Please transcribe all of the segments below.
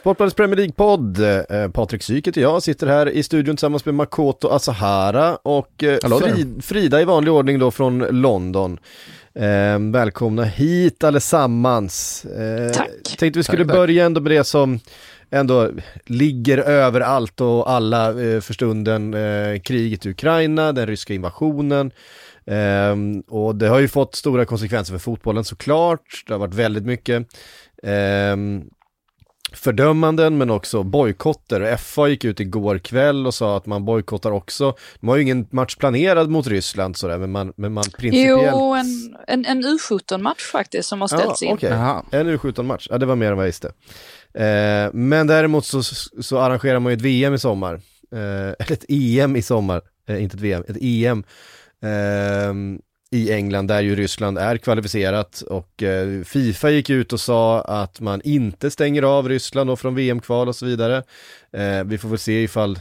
Sportbladets Premier League-podd. Eh, Patrik Syk heter jag, sitter här i studion tillsammans med Makoto Asahara och eh. Frid, Frida i vanlig ordning då från London. Eh, välkomna hit allesammans. Eh, Tack. Tänkte vi skulle Tack, tack. börja ändå med det som ändå ligger över allt och alla eh, för stunden. Eh, kriget i Ukraina, den ryska invasionen. Ehm, och det har ju fått stora konsekvenser för fotbollen såklart. Det har varit väldigt mycket ehm, fördömanden men också bojkotter. FA gick ut igår kväll och sa att man bojkottar också. De har ju ingen match planerad mot Ryssland sådär men man, men man principiellt... Jo, en, en, en U17-match faktiskt som har ställts in. okej. Jaha. En U17-match, ja det var mer än vad jag visste. Eh, men däremot så, så arrangerar man ju ett VM i sommar. Eh, eller ett EM i sommar, eh, inte ett VM, ett EM. I England där ju Ryssland är kvalificerat och eh, Fifa gick ut och sa att man inte stänger av Ryssland och från VM-kval och så vidare. Eh, vi får väl se ifall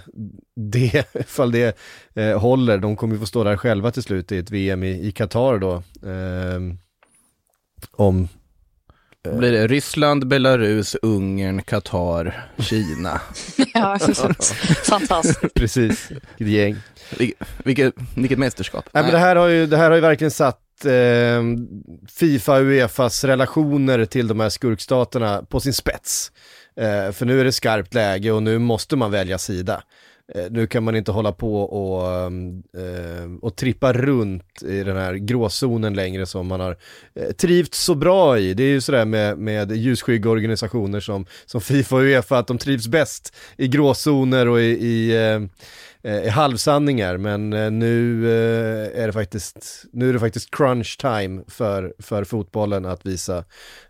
det, ifall det eh, håller. De kommer ju få stå där själva till slut i ett VM i, i Qatar då. Eh, om då blir det Ryssland, Belarus, Ungern, Qatar, Kina. Ja, fantastiskt. Precis, ett gäng. Vil- Vilket, vilket mästerskap. Nej, men det här har ju, det här har ju verkligen satt eh, Fifa och Uefas relationer till de här skurkstaterna på sin spets. Eh, för nu är det skarpt läge och nu måste man välja sida. Eh, nu kan man inte hålla på och, ehm, eh, och trippa runt i den här gråzonen längre som man har eh, trivts så bra i. Det är ju sådär med, med ljusskygga organisationer som, som Fifa och Uefa, att de trivs bäst i gråzoner och i, i i halvsanningar men nu är det faktiskt nu är det faktiskt crunch time för, för fotbollen att visa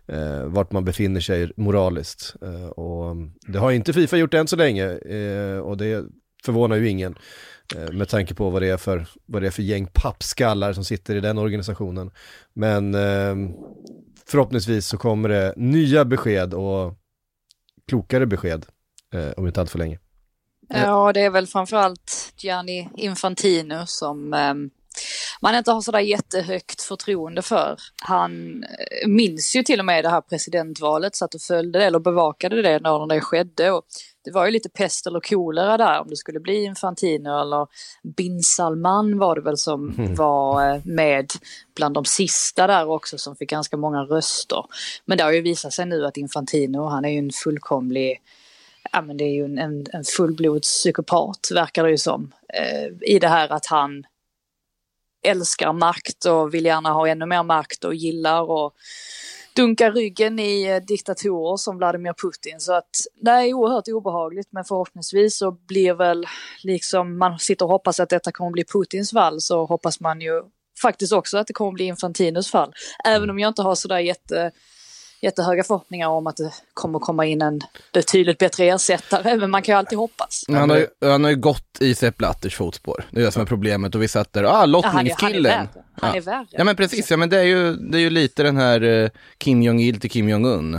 eh, vart man befinner sig moraliskt eh, och ehm, det har inte Fifa gjort än så länge eh, och det förvånar ju ingen eh, med tanke på vad det är för, vad det är för gäng pappskallar som sitter i den organisationen men ehm, förhoppningsvis så kommer det nya besked och klokare besked eh, om inte allt för länge. Ja, det är väl framförallt Gianni Infantino som ehm, man inte har sådär jättehögt förtroende för. Han eh, minns ju till och med det här presidentvalet, satt och följde det eller bevakade det när det skedde. Och det var ju lite pest eller kolera där om det skulle bli Infantino eller Bin Salman var det väl som var eh, med bland de sista där också som fick ganska många röster. Men det har ju visat sig nu att Infantino, han är ju en fullkomlig ja men det är ju en, en, en fullblodspsykopat verkar det ju som. Eh, I det här att han älskar makt och vill gärna ha ännu mer makt och gillar och dunkar ryggen i eh, diktatorer som Vladimir Putin. Så att det är oerhört obehagligt men förhoppningsvis så blir väl liksom man sitter och hoppas att detta kommer bli Putins fall så hoppas man ju faktiskt också att det kommer bli Infantinos fall. Även om jag inte har sådär jätte jättehöga förhoppningar om att det kommer komma in en betydligt bättre ersättare, men man kan ju alltid hoppas. Han har, ju, han har ju gått i Sepp Blatters fotspår. Det är det som är problemet. Och vi satt där, ah, Ja, han, är, han är lottningskillen. värre. Han Ja. är värre. Ja men precis, ja men det är ju, det är ju lite den här eh, Kim Jong-Il till Kim Jong-Un.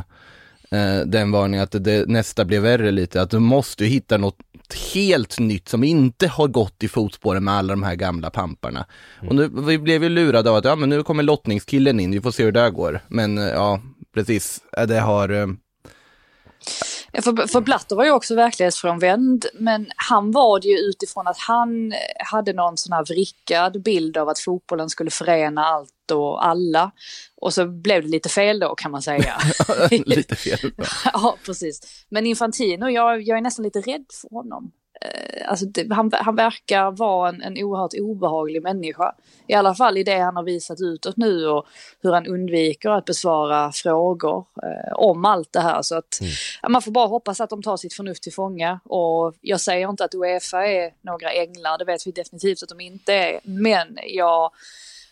Eh, den varningen att det, det nästa blir värre lite, att du måste ju hitta något helt nytt som inte har gått i fotspåren med alla de här gamla pamparna. Och nu, vi blev ju lurade av att, ja men nu kommer lottningskillen in, vi får se hur det går. Men eh, ja, precis, Eh, det har, eh, för, för Blatter var ju också verklighetsfrånvänd, men han var det ju utifrån att han hade någon sån här vrickad bild av att fotbollen skulle förena allt och alla. Och så blev det lite fel då kan man säga. lite fel. ja, precis. Men Infantino, jag, jag är nästan lite rädd för honom. Eh, alltså det, han, han verkar vara en, en oerhört obehaglig människa. I alla fall i det han har visat utåt nu och hur han undviker att besvara frågor eh, om allt det här. Så att mm. man får bara hoppas att de tar sitt förnuft till fånga. Och jag säger inte att Uefa är några änglar, det vet vi definitivt att de inte är. Men jag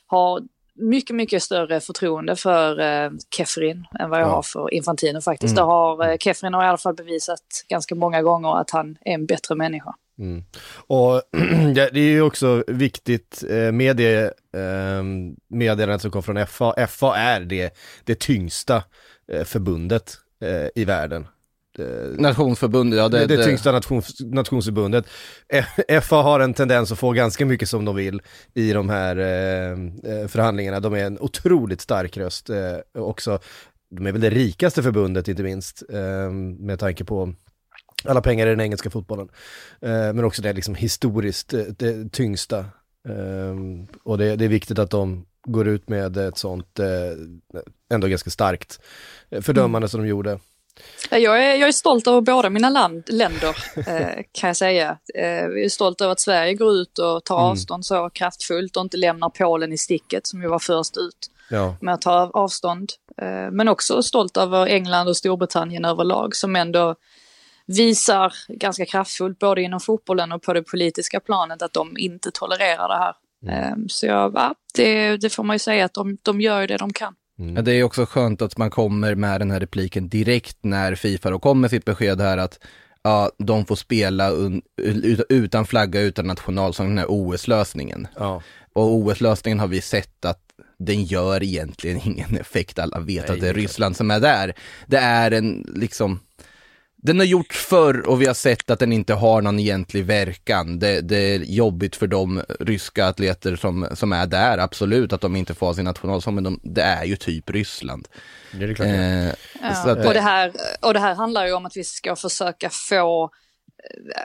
har mycket, mycket större förtroende för eh, Kefrin än vad jag ja. har för Infantino faktiskt. Mm. Det har, eh, Kefrin har i alla fall bevisat ganska många gånger att han är en bättre människa. Mm. Och det är ju också viktigt eh, med det eh, meddelandet som kom från FA. FA är det, det tyngsta eh, förbundet i världen. Nationsförbundet, ja. Det, det, det tyngsta nations, nationsförbundet. FA har en tendens att få ganska mycket som de vill i de här eh, eh, förhandlingarna. De är en otroligt stark röst eh, också. De är väl det rikaste förbundet inte minst, eh, med tanke på alla pengar i den engelska fotbollen. Eh, men också det liksom historiskt det, tyngsta. Eh, och det, det, är viktigt att de går ut med ett sånt, ändå ganska starkt fördömande mm. som de gjorde. Jag är, jag är stolt över båda mina land, länder eh, kan jag säga. Eh, jag är stolt över att Sverige går ut och tar mm. avstånd så kraftfullt och inte lämnar Polen i sticket som ju var först ut ja. med att ta avstånd. Eh, men också stolt över England och Storbritannien överlag som ändå visar ganska kraftfullt både inom fotbollen och på det politiska planet att de inte tolererar det här. Mm. Så jag, ja, det, det, får man ju säga att de, de gör det de kan. Mm. Det är också skönt att man kommer med den här repliken direkt när Fifa då kommer sitt besked här att ja, de får spela utan flagga, utan nationalsång, den här OS-lösningen. Ja. Och OS-lösningen har vi sett att den gör egentligen ingen effekt. Alla vet Nej, att det är Ryssland som är där. Det är en liksom den har gjort förr och vi har sett att den inte har någon egentlig verkan. Det, det, är jobbigt för de ryska atleter som, som är där, absolut, att de inte får sin nationalsång, men de, det är ju typ Ryssland. Det det. Eh, ja. att, och, det här, och det här handlar ju om att vi ska försöka få,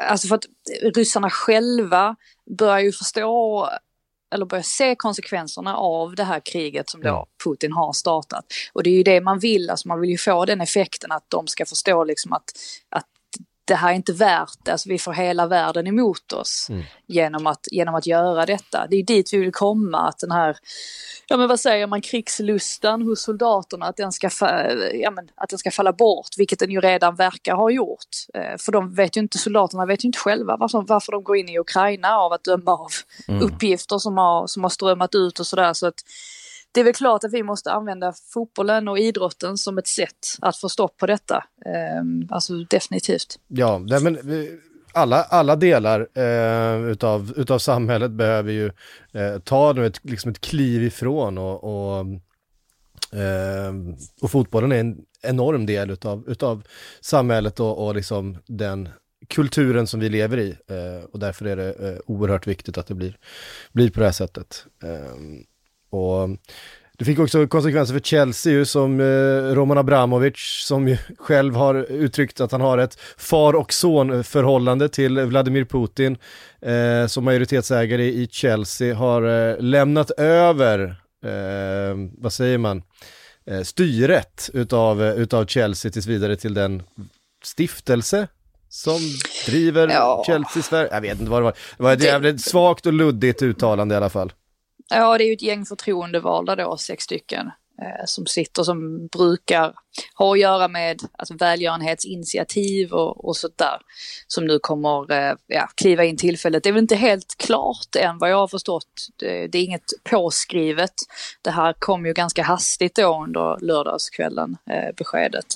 alltså för att ryssarna själva börjar ju förstå eller börja se konsekvenserna av det här kriget som då Putin har startat. Och det är ju det man vill, alltså man vill ju få den effekten att de ska förstå liksom att, att det här är inte värt det, alltså vi får hela världen emot oss mm. genom, att, genom att göra detta. Det är dit vi vill komma, att den här, ja men vad säger man, krigslustan hos soldaterna, att den ska, ja, men, att den ska falla bort, vilket den ju redan verkar ha gjort. Eh, för de vet ju inte, soldaterna vet ju inte själva varför, varför de går in i Ukraina av att döma av mm. uppgifter som har, som har strömmat ut och sådär. Så att det är väl klart att vi måste använda fotbollen och idrotten som ett sätt att få stopp på detta. Ehm, alltså definitivt. Ja, nej, men alla, alla delar eh, utav, utav samhället behöver ju eh, ta nu ett, liksom ett kliv ifrån och, och, eh, och fotbollen är en enorm del utav, utav samhället och, och liksom den kulturen som vi lever i eh, och därför är det eh, oerhört viktigt att det blir, blir på det här sättet. Ehm, och det fick också konsekvenser för Chelsea ju, som eh, Roman Abramovic som ju själv har uttryckt att han har ett far och son förhållande till Vladimir Putin eh, som majoritetsägare i Chelsea har eh, lämnat över, eh, vad säger man, eh, styret utav, utav Chelsea tills vidare till den stiftelse som driver ja. Chelsea Sverige. Jag vet inte vad det var. Det var ett jävligt svagt och luddigt uttalande i alla fall. Ja, det är ju ett gäng förtroendevalda då, sex stycken, eh, som sitter som brukar ha att göra med alltså, välgörenhetsinitiativ och, och sånt där. Som nu kommer eh, ja, kliva in tillfället. Det är väl inte helt klart än vad jag har förstått. Det, det är inget påskrivet. Det här kom ju ganska hastigt då under lördagskvällen, eh, beskedet.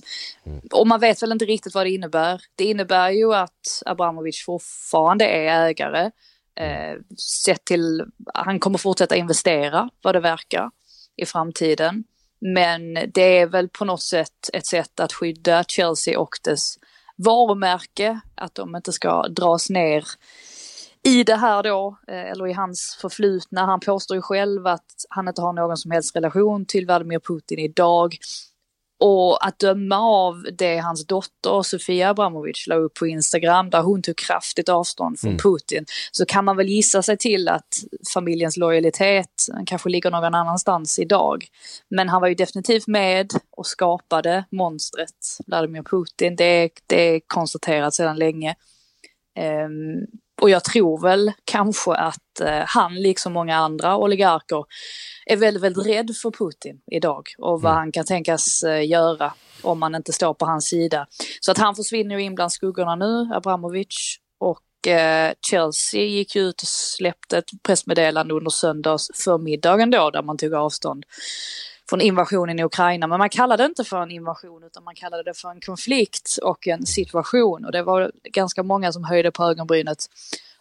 Mm. Och man vet väl inte riktigt vad det innebär. Det innebär ju att Abramovic fortfarande är ägare Mm. Eh, sett till, han kommer fortsätta investera vad det verkar i framtiden. Men det är väl på något sätt ett sätt att skydda Chelsea och dess varumärke, att de inte ska dras ner i det här då, eh, eller i hans förflutna. Han påstår ju själv att han inte har någon som helst relation till Vladimir Putin idag. Och att döma av det hans dotter Sofia Abramovic la upp på Instagram där hon tog kraftigt avstånd från mm. Putin så kan man väl gissa sig till att familjens lojalitet kanske ligger någon annanstans idag. Men han var ju definitivt med och skapade monstret Vladimir Putin. Det, det är konstaterat sedan länge. Ehm, och jag tror väl kanske att eh, han, liksom många andra oligarker, är väldigt, väldigt rädd för Putin idag och vad han kan tänkas eh, göra om man inte står på hans sida. Så att han försvinner ju in bland skuggorna nu, Abramovic. Och eh, Chelsea gick ju ut och släppte ett pressmeddelande under söndags förmiddagen då, där man tog avstånd från invasionen i Ukraina. Men man kallade det inte för en invasion utan man kallade det för en konflikt och en situation. Och det var ganska många som höjde på ögonbrynet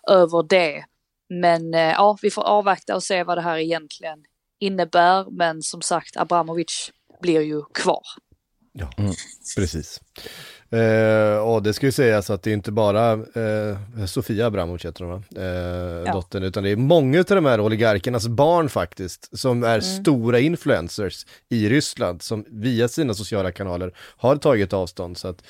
över det. Men eh, ja, vi får avvakta och se vad det här egentligen innebär. Men som sagt, Abramovic blir ju kvar. Ja, precis. Eh, och det ska ju sägas att det är inte bara eh, Sofia Abramovic heter hon va? Eh, dottern, utan det är många av de här oligarkernas barn faktiskt, som är stora influencers i Ryssland, som via sina sociala kanaler har tagit avstånd. Så att,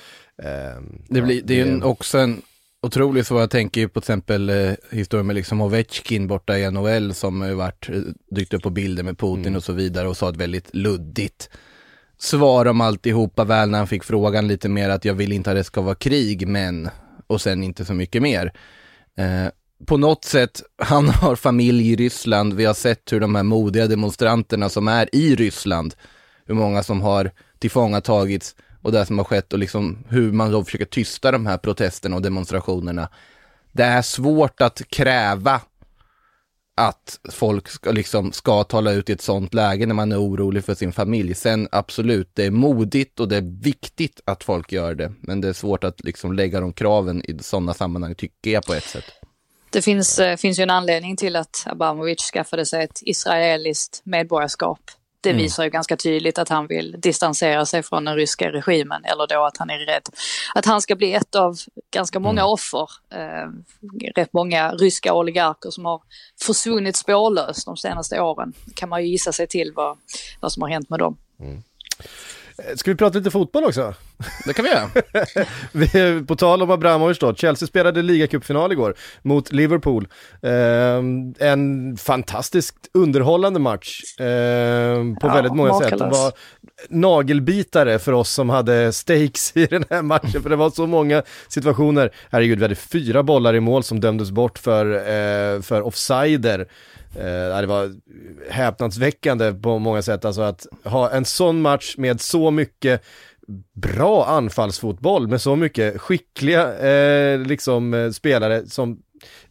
ehm, Det, ja, blir, det är ju en, också en otrolig så jag tänker ju på till exempel eh, historien med liksom Ovechkin borta i NHL som varit, eh, dykt upp på bilder med Putin och så vidare och sa ett väldigt luddigt svar om alltihopa väl när han fick frågan lite mer att jag vill inte att det ska vara krig men och sen inte så mycket mer. Eh, på något sätt, han har familj i Ryssland, vi har sett hur de här modiga demonstranterna som är i Ryssland, hur många som har tillfångatagits och det som har skett och liksom hur man då försöker tysta de här protesterna och demonstrationerna. Det är svårt att kräva att folk ska, liksom, ska tala ut i ett sånt läge när man är orolig för sin familj. Sen absolut, det är modigt och det är viktigt att folk gör det, men det är svårt att liksom lägga de kraven i sådana sammanhang, tycker jag på ett sätt. Det finns, eh, finns ju en anledning till att Abramovic skaffade sig ett israeliskt medborgarskap. Det visar ju ganska tydligt att han vill distansera sig från den ryska regimen eller då att han är rädd att han ska bli ett av ganska många offer. Eh, rätt många ryska oligarker som har försvunnit spårlöst de senaste åren. kan man ju gissa sig till vad, vad som har hänt med dem. Ska vi prata lite fotboll också? Det kan vi göra. Vi, på tal om Abramovic då, Chelsea spelade ligacupfinal igår mot Liverpool. Eh, en fantastiskt underhållande match eh, på Ja, väldigt många sätt. Det var nagelbitare för oss som hade stakes i den här matchen, för det var så många situationer. Herregud, vi hade fyra bollar i mål som dömdes bort för, eh, för offsider. Eh, det var häpnadsväckande på många sätt, alltså att ha en sån match med så mycket bra anfallsfotboll med så mycket skickliga eh, liksom, eh, spelare som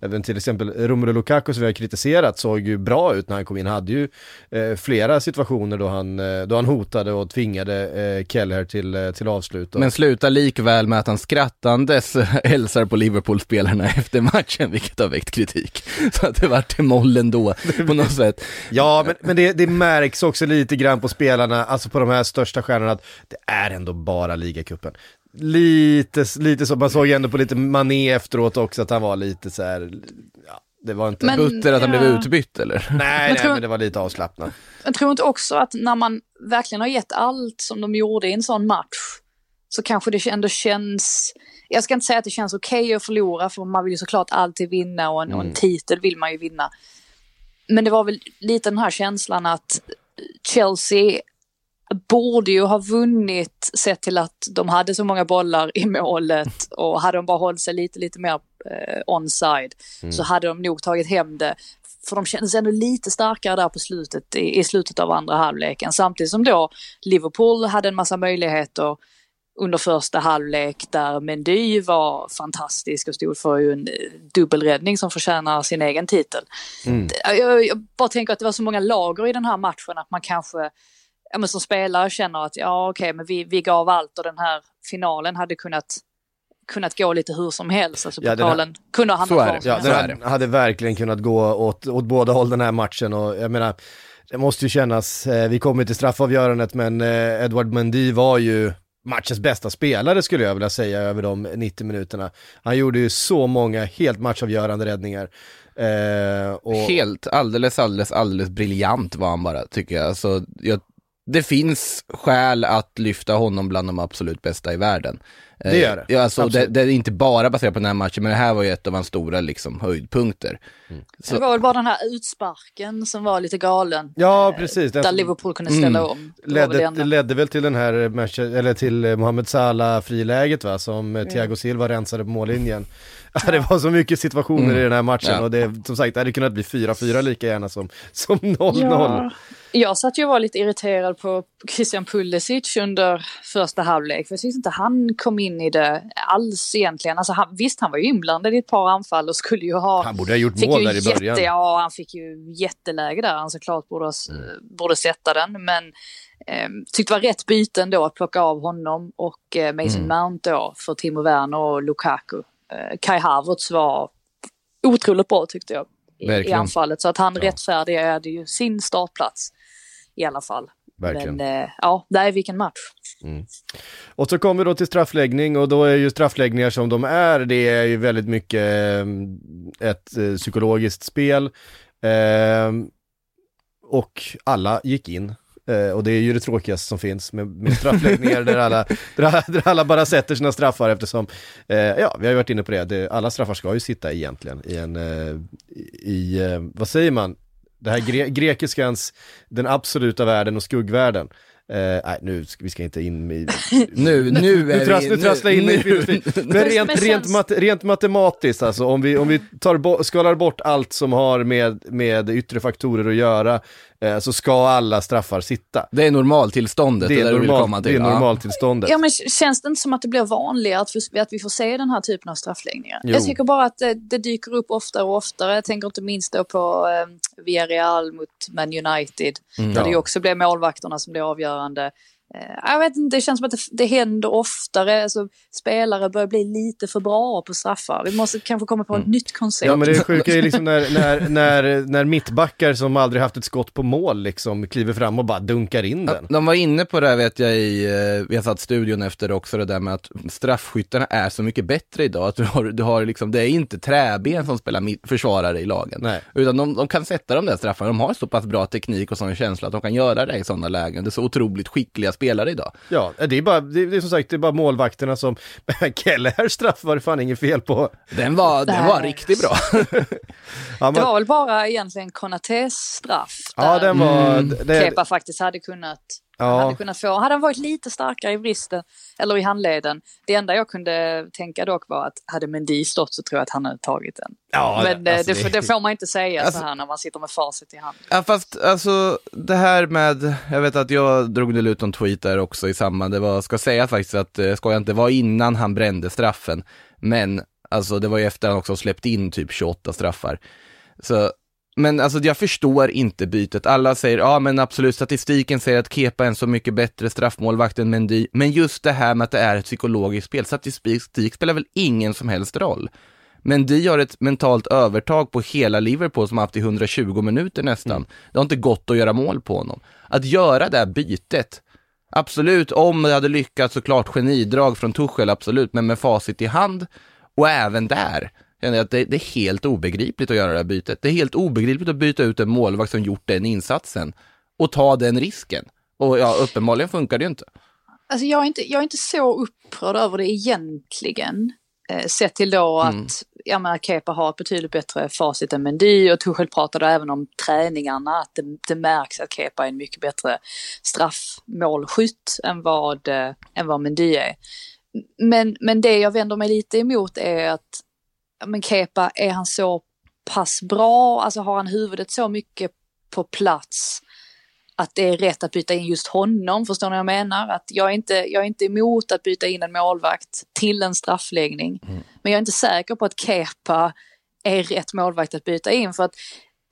Även till exempel Romelu Lukaku som vi har kritiserat såg ju bra ut när han kom in, hade ju eh, flera situationer då han, eh, då han hotade och tvingade eh, Keller till, eh, till avslut. Men slutar likväl med att han skrattandes hälsar på Liverpool-spelarna efter matchen, vilket har väckt kritik. Så att det vart moll ändå, på något sätt. Ja, men, men det, det märks också lite grann på spelarna, alltså på de här största stjärnorna, att det är ändå bara ligacupen. Lite, lite så, man såg ju ändå på lite Mané efteråt också att han var lite så här, ja, det var inte... Men- Butter att han ja. blev utbytt eller? nej, nej, tror- men det var lite avslappnat. Jag tror inte också att när man verkligen har gett allt som de gjorde i en sån match så kanske det ändå känns, jag ska inte säga att det känns okej att förlora för man vill ju såklart alltid vinna och en, och en titel vill man ju vinna. Men det var väl lite den här känslan att Chelsea borde ju ha vunnit sett till att de hade så många bollar i målet och hade de bara hållit sig lite, lite mer eh, onside så hade de nog tagit hem det. För de kändes ändå lite starkare där på slutet, i, i slutet av andra halvleken. Samtidigt som då Liverpool hade en massa möjligheter under första halvlek där Mendy var fantastisk och stod för ju en eh, dubbelräddning som förtjänar sin egen titel. Jag, jag, jag bara tänker att det var så många lager i den här matchen att man kanske ja, men som spelare känner att ja okej men vi, vi gav allt och den här finalen hade kunnat kunnat gå lite hur som helst. Alltså Ja, den här- pokalen kunde ha Så hamnat var Ja, den Så är hade, hade verkligen kunnat gå åt, åt båda håll den här matchen och jag menar, det måste ju kännas, eh, vi kommer till straffavgörandet men eh, Edward Mendy var ju matchens bästa spelare skulle jag vilja säga över de 90 minuterna. Han gjorde ju så många helt matchavgörande räddningar. Eh, och, Helt, alldeles, alldeles, alldeles briljant var han bara, tycker jag. Alltså, jag. Det finns skäl att lyfta honom bland de absolut bästa i världen. Eh, Det gör det. Ja, alltså, det, det är inte bara baserat på den här matchen, men det här var ju ett av hans stora liksom, höjdpunkter. Så- Det var väl bara den här utsparken som var lite galen. Ja, Eh, precis. Den Där som Liverpool kunde ställa Mm. om. Det var väl det ledde, ledde väl till den här, Manche- eller till eh, Mohamed Salah friläget va, som eh, Thiago Silva rensade på mållinjen. Ja, det var så mycket situationer Mm. i den här matchen Ja. och det, som sagt, det hade kunnat bli 4-4 lika gärna som, som 0-0. Ja. Jag satt ju och var lite irriterad på Christian Pulisic under första halvlek. För jag tyckte inte han kom in i det alls egentligen. Alltså han, visst, han var ju inblandad i ett par anfall och skulle ju ha... Han borde ha gjort mål där i början. Jätte, ja, han fick ju jätteläge där. Han såklart borde, Mm. borde sätta den. Men eh, tyckte det var rätt byten då att plocka av honom och eh, Mason Mm. Mount då för Timo Werner och Lukaku. Eh, Kai Havertz var otroligt bra tyckte jag i, i anfallet. Så att han rättfärdigade ju sin startplats i alla fall. Verkligen. Men eh, ja, där är vilken match. Och så kommer vi då till straffläggning och då är ju straffläggningar som de är, det är ju väldigt mycket eh, ett eh, psykologiskt spel. Eh, och alla gick in. Eh, och det är ju det tråkigaste som finns med, med straffläggningar där, alla, där, alla bara sätter sina straffar eftersom, eh, ja vi har ju varit inne på det, det, alla straffar ska ju sitta egentligen i en, eh, i, vad säger man, det här gre grekiskans, den absoluta världen och skuggvärlden. Eh, nej, nu ska vi ska inte in i... Nu, nu är Nu, trass, vi... nu trasslar in i filosofi. Men rent, rent, mat, rent matematiskt alltså, om vi, om vi tar bo, skalar bort allt som har med, med yttre faktorer att göra, så ska alla straffar sitta. Det är normaltillståndet, Det det är, det normal, det är normaltillståndet. Ja men känns det inte som att det blir vanligare att, vi- att vi får se den här typen av straffläggningar? Jo. Jag tycker bara att det, det dyker upp oftare och oftare. Jag tänker inte minst då på eh, Villarreal mot Man United. Mm. där det Ja. också blev målvakterna som blev avgörande. Eh, jag vet inte, det känns som att det, det händer oftare. Alltså, spelare börjar bli lite för bra på straffar. Vi måste kanske komma på ett nytt koncept. Mm. Ja men det sjuka är liksom när, när, när, när mittbackar som aldrig haft ett skott på mål liksom kliver fram och bara dunkar in den. De var inne på det här vet jag i, eh, vi har satt studion efter också, det där med att straffskyttarna är så mycket bättre idag. Att du har, du har liksom, det är inte träben som spelar försvarare i lagen. Nej. Utan de, de kan sätta de där straffarna, de har så pass bra teknik och sån känsla att de kan göra det i sådana lägen. Det är så otroligt skickliga spelare idag. Ja, det är bara, det, det är som sagt, det är bara målvakterna som, Keller straff var det fan inget fel på. Den var, den var riktigt bra. Ja, Det var väl bara egentligen Konatés straff. ja där den var, Mm. det, Kepa faktiskt hade kunnat, han hade kunnat få. Hade han varit lite starkare i vristen eller i handleden. Det enda jag kunde tänka dock var att hade Mendy stått så tror jag att han hade tagit den. ja, Men eh, alltså, det, det får man inte säga Alltså- så här när man sitter med facit i hand. Ja fast alltså det här med, jag vet att jag drog väl ut en tweet där också i samband, det var, ska säga faktiskt att, eh, ska jag inte, var innan han brände straffen. Men alltså det var ju efter han också släppt in typ 28 straffar. Så, men alltså jag förstår inte bytet. Alla säger, ja men absolut statistiken säger att Kepa är en så mycket bättre straffmålvakt än Mendy. Men just det här med att det är ett psykologiskt spel, statistik spelar väl ingen som helst roll. Men de har ett mentalt övertag på hela Liverpool som har haft i 120 minuter nästan. Det har inte gått att göra mål på honom. Att göra det här bytet, absolut, om det hade lyckats såklart genidrag från Tuchel, absolut, men med facit i hand och även där känner jag att det, det är helt obegripligt att göra det här bytet. Det är helt obegripligt att byta ut en målvakt som gjort den insatsen och ta den risken. Och ja, uppenbarligen funkar det ju inte. Alltså jag är inte, jag är inte så upprörd över det egentligen. Eh, sett till då att Mm. jag menar, Kepa har ett betydligt bättre facit än Mendy och Tuchel pratade även om träningarna. Att det, det märks att Kepa är en mycket bättre straffmålskytt än vad, eh, än vad Mendy är. Men, men det jag vänder mig lite emot är att men Kepa, är han så pass bra? Alltså har han huvudet så mycket på plats att det är rätt att byta in just honom? Förstår ni vad jag menar? Att jag, är inte, jag är inte emot att byta in en målvakt till en straffläggning. Men jag är inte säker på att Kepa är rätt målvakt att byta in. För att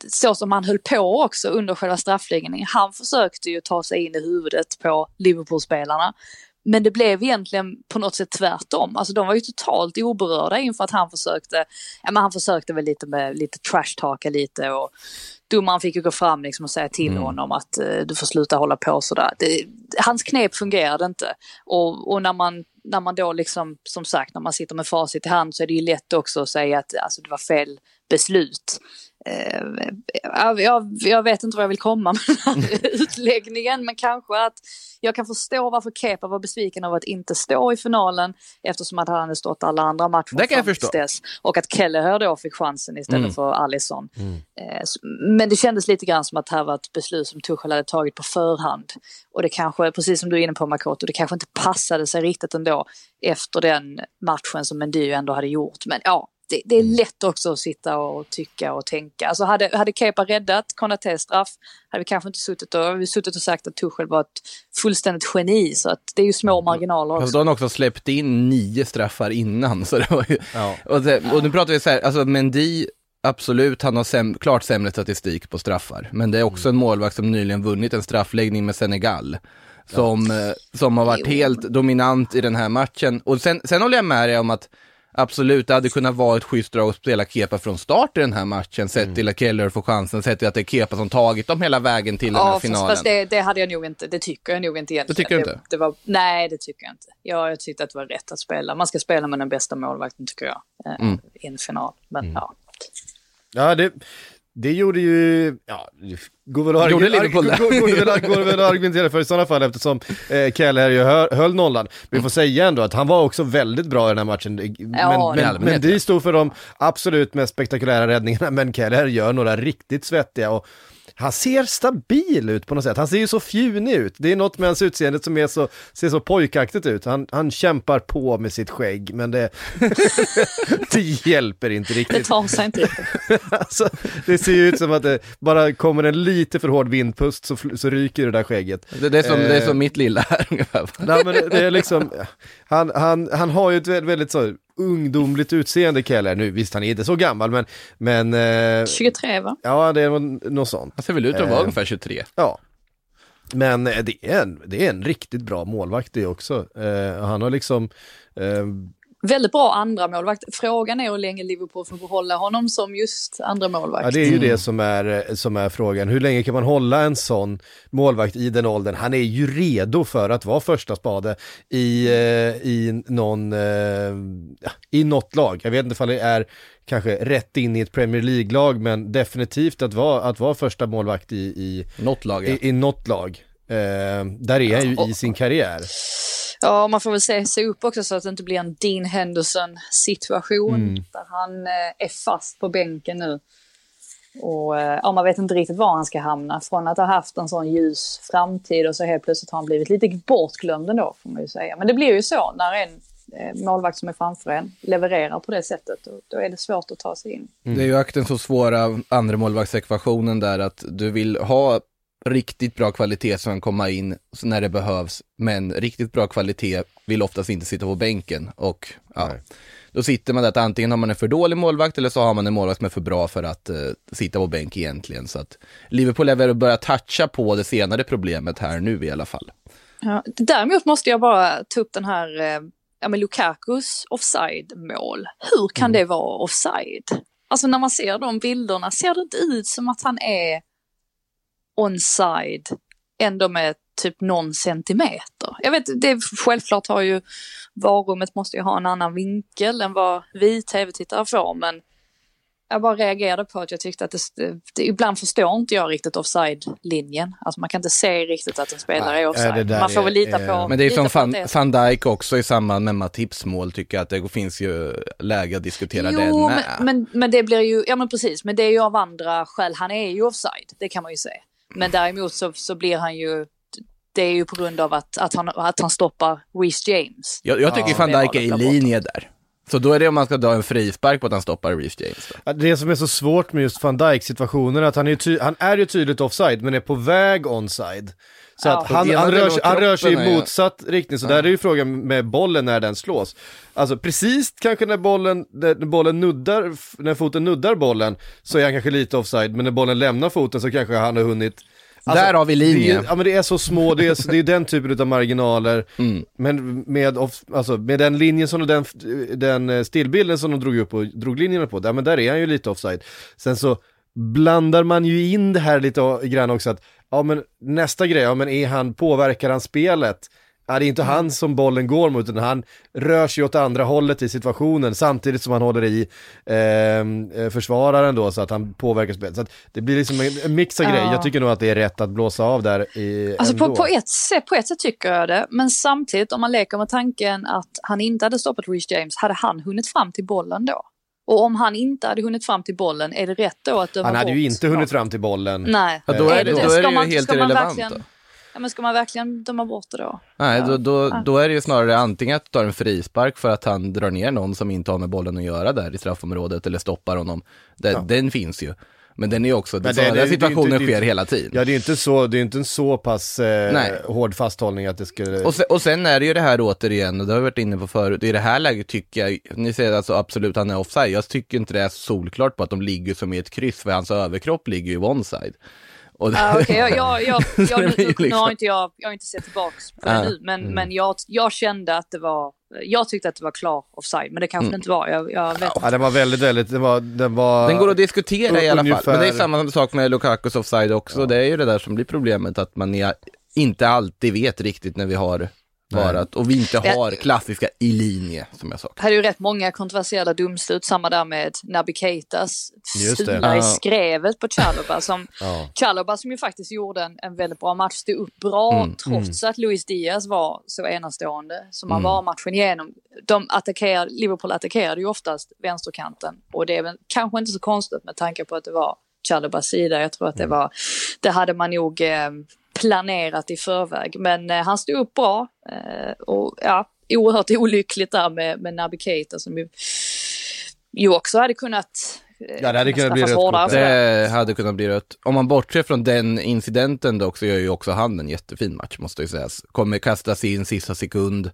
så som han höll på också under själva straffläggningen. Han försökte ju ta sig in i huvudet på Liverpool-spelarna. Men det blev egentligen på något sätt tvärtom. Alltså de var ju totalt oberörda inför att han försökte, ja men han försökte väl lite med lite trash-talka lite och domaren fick ju gå fram liksom och säga till honom att eh, du får sluta hålla på sådär. Det, hans knep fungerade inte. Och, och när, man, när man då liksom, som sagt, när man sitter med facit i hand så är det ju lätt också att säga att alltså, det var fel beslut. Eh, jag, jag, vet inte vad jag vill komma med den här utläggningen, men kanske att jag kan förstå varför Kepa var besviken över att inte stå i finalen eftersom att han hade stått alla andra matcher Det kan jag förstå. dess. Och att Kelleher då fick chansen istället Mm. för Alisson. Eh, s- Men det kändes lite grann som att det här var ett beslut som Tuchel hade tagit på förhand. Och det kanske, precis som du är inne på Makoto, det kanske inte passade sig riktigt ändå efter den matchen som Mendy ändå hade gjort. Men ja, det, det är Mm. lätt också att sitta och tycka och tänka. Alltså hade, hade Kepa räddat Konatés straff hade vi kanske inte suttit och, vi suttit och sagt att Tuchel var ett fullständigt geni. Så att det är ju små marginaler Fast också. då har han också släppt in nio straffar innan, så det var ju... Ja. Och, det, och nu pratar vi så här, alltså Mendy, absolut, han har säm, klart sämre statistik på straffar. Men det är också en målvakt som nyligen vunnit en straffläggning med Senegal. Som, eh, som har varit Jo. helt dominant i den här matchen. Och sen, sen håller jag med dig om att Absolut, det hade kunnat vara ett schysst drag att spela Kepa från start i den här matchen, sett till att Keller får chansen, sett till att det är Kepa som tagit dem hela vägen till den här Ja, fast, finalen. fast det, det hade jag nog inte, det tycker jag nog inte egentligen. Det tycker du Det, inte? det var, nej, det tycker jag inte. Jag, jag tyckte att det var rätt att spela. Man ska spela med den bästa målvakten tycker jag, eh, Mm. i en final. Men ja. Ja, det, det gjorde ju, ja, det går väl att Gjorde argu- Liverpool det? går, går, går, väl, går väl att argumentera för i sådana fall eftersom eh, Keller ju hö, höll nollan. Men vi får säga ändå att han var också väldigt bra i den här matchen. Men, men, allmänhet, men ja. de stod för de absolut mest spektakulära räddningarna, men Keller gör några riktigt svettiga och han ser stabil ut på något sätt. Han ser ju så fjunig ut. Det är något med hans utseende som är så, ser så pojkaktigt ut. Han, han kämpar på med sitt skägg, men det, det hjälper inte Det riktigt. tar sig inte. Alltså, det ser ju ut som att det bara kommer en lite för hård vindpust så, så ryker det där skägget. Det, det, är som, det är Eh. som mitt lilla här ungefär. Nej, men det, det är liksom, han, han, han har ju ett väldigt, väldigt så ungdomligt utseende Keller nu, visst han är inte så gammal men, men eh, 23 va? ja det är något, sånt. Han ser väl ut att vara Eh. ungefär 23. Ja. Men eh, det är en, det är en riktigt bra målvakt det också. Eh, han har liksom, eh, Väldigt bra andra målvakt. Frågan är hur länge Liverpool får behålla honom som just andra målvakt. Ja, det är ju det som är, eh, som är frågan. Hur länge kan man hålla en sån målvakt i den åldern? Han är ju redo för att vara första spade i, eh, i någon, eh, i något lag. Jag vet inte ifall det är kanske rätt in i ett Premier League-lag, men definitivt att vara, att vara första målvakt i, i, Något lag, ja. i, i något lag. Eh, där är han ju i sin karriär. Ja, man får väl se sig upp också så att det inte blir en Dean Henderson situation Mm. där han eh, är fast på bänken nu. Och eh, ja, man vet inte riktigt var han ska hamna. Från att ha haft en sån ljus framtid och så helt plötsligt har han blivit lite bortglömd ändå får man ju säga. Men det blir ju så när en eh, målvakt som är framför en levererar på det sättet. Och då är det svårt att ta sig in. Det är ju akten så svåra andra målvaktsekvationen där att du vill ha riktigt bra kvalitet som kan komma in när det behövs, men riktigt bra kvalitet vill oftast inte sitta på bänken och ja, Nej. då sitter man där att antingen har man en för dålig målvakt eller så har man en målvakt som är för bra för att eh, sitta på bänk egentligen. Så att Liverpool är väl att börja toucha på det senare problemet här nu i alla fall. Ja, däremot måste jag bara ta upp den här, eh, ja men Lukakus offside-mål. Hur kan det vara offside? Alltså när man ser de bilderna, ser det inte ut som att han är onside ändå med typ någon centimeter? Jag vet, det är, självklart har ju varummet måste ju ha en annan vinkel än vad vi tv-tittare får, men jag bara reagerade på att jag tyckte att det, det, ibland förstår inte jag riktigt offside-linjen. Alltså man kan inte se riktigt att en spelare Nej, är det offside. Man får är- väl lita är- på Men det är som van, det van Dijk också i samband med Matips mål tycker jag att det finns ju läge att diskutera Jo, med. men, men, men det blir ju, ja men precis, men det är ju av andra skäl. Han är ju offside, det kan man ju se. Men däremot så, så blir han ju, det är ju på grund av att, att, han, att han stoppar Reece James. Jag, jag tycker Ja. van Dijk är i linje där. Så då är det om man ska dra en frispark på att han stoppar Reece James. Då. Det som är så svårt med just van Dijk situationen är att han är, ty- han är ju tydligt offside men är på väg onside. Så Ja. att han, han, rör, han rör sig i motsatt riktning, så där är ju frågan med bollen när den slås. Alltså precis kanske när bollen, när bollen nuddar, när foten nuddar bollen så är han kanske lite offside, men när bollen lämnar foten så kanske han har hunnit Alltså, Där har vi det linje. är, ja men det är så små, det är, så- det är den typen av marginaler. Mm. Men med, alltså, med den linjen som den, den eh, stillbilden som de drog upp och drog linjerna på, där, men där är han ju lite offside. Sen så blandar man ju in det här lite grann också att, ja men nästa grej, ja men är han, påverkar han spelet? Ja, det är inte han som bollen går mot, utan han rör sig åt andra hållet i situationen samtidigt som han håller i ehm, eh, försvararen då så att han påverkar spelet. Så att det blir liksom en, en mix av Ja. grejer. Jag tycker nog att det är rätt att blåsa av där i Alltså på, på, ett sätt, på ett sätt tycker jag det, men samtidigt om man leker med tanken att han inte hade stoppat Reece James, hade han hunnit fram till bollen då? Och om han inte hade hunnit fram till bollen, är det rätt då att döma Han hade ju bort inte hunnit fram till bollen. Nej. Ja, då är det, då är ska det ju man- helt ska man irrelevant. Ja, men ska man verkligen döma bort det då? Nej, Ja. då, då, Ja. då är det ju snarare antingen att du tar en frispark för att han drar ner någon som inte har med bollen att göra där i straffområdet eller stoppar honom. Den, den finns ju. Men den är också, Men det- sådana det- det är ju situationer det sker ju- hela tiden. Ja, det är ju inte så, det är inte en så pass eh, hård fasthållning att det skulle... Och sen, och sen är det ju det här återigen, och det har vi varit inne på förut, i det här läget tycker jag, ni säger alltså absolut han är offside, jag tycker inte det är solklart på att de ligger som i ett kryss, för hans överkropp ligger ju onside. Och det, Ja, okej, jag, jag, jag, det jag, nu, nu liksom- har inte jag, jag har inte sett tillbaks på det Ja. nu, men, men jag, jag kände att det var, jag tyckte att det var klar offside, men det kanske det inte var. Jag, jag vet Ja, den var väldigt, väldigt, den var... Den, var, Den går att diskutera i alla fall, men det är samma sak med Lukakus offside också, det är ju det där som blir problemet, att man är, inte alltid vet riktigt när vi har varat, och vi inte har klassiska i linje, som jag sa. hade ju rätt många kontroversiella domslut, samma där med Naby Keitas det. sula i skrevet på Chalobah som, Ja. Chalobah som ju faktiskt gjorde en, en väldigt bra match, stod upp bra Mm, trots att Luis Diaz var så enastående som han Mm. var matchen igenom. De attackerade, Liverpool attackerade ju oftast vänsterkanten och det är väl kanske inte så konstigt med tanke på att det var Chalobahs sida. Jag tror att Mm. det var, det hade man nog eh, planerat i förväg. Men eh, han stod upp bra eh, och ja, oerhört olyckligt där med, med Naby Keita som ju, ju också hade kunnat eh, Ja, det hade kunnat bli rött det. Hade kunnat bli rött. Om man bortser från den incidenten dock så gör ju också han en jättefin match måste ju sägas. Kommer kastas in sista sekund.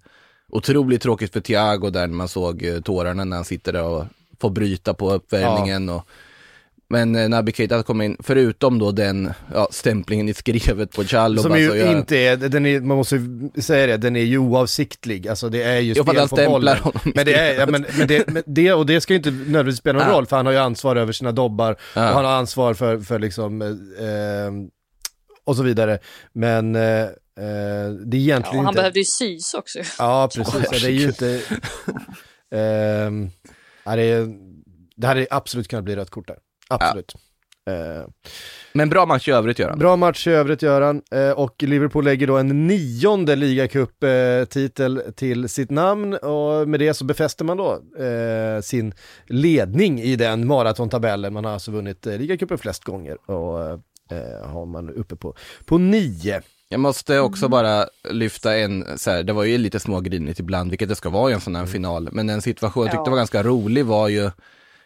Otroligt tråkigt för Thiago där man såg eh, tårarna när han sitter där och får bryta på uppvärmningen. Och, men eh, Naby Keita kommer in, förutom då den ja, stämplingen i skrevet på Chalobah Som så ju gör- inte är, den är, man måste ju säga det, den är ju oavsiktlig. Alltså det är ju spel på stämplar bollen. honom Men det är, ja, men, men, det, men det, och det ska ju inte nödvändigtvis spela någon Ja. roll, för han har ju ansvar över sina dobbar, Ja. och han har ansvar för, för liksom, eh, eh, och så vidare. Men eh, eh, det är Ja, egentligen och han inte... behövde ju sys också. Ja, precis. Ja, det är ju inte... ja, det, är, det hade absolut kunnat bli rött kort där. Absolut. Eh, Men bra match i övrigt Göran. Bra match i övrigt Göran, eh, och Liverpool lägger då en nionde ligacup-titel till sitt namn och med det så befäster man då eh, sin ledning i den maratontabellen. Man har alltså vunnit ligacupen flest gånger och har man uppe på, på nio. Jag måste också bara lyfta en, så här, det var ju lite smågrinigt ibland, vilket det ska vara i en sån här final, men en situation jag tyckte Ja. var ganska rolig var ju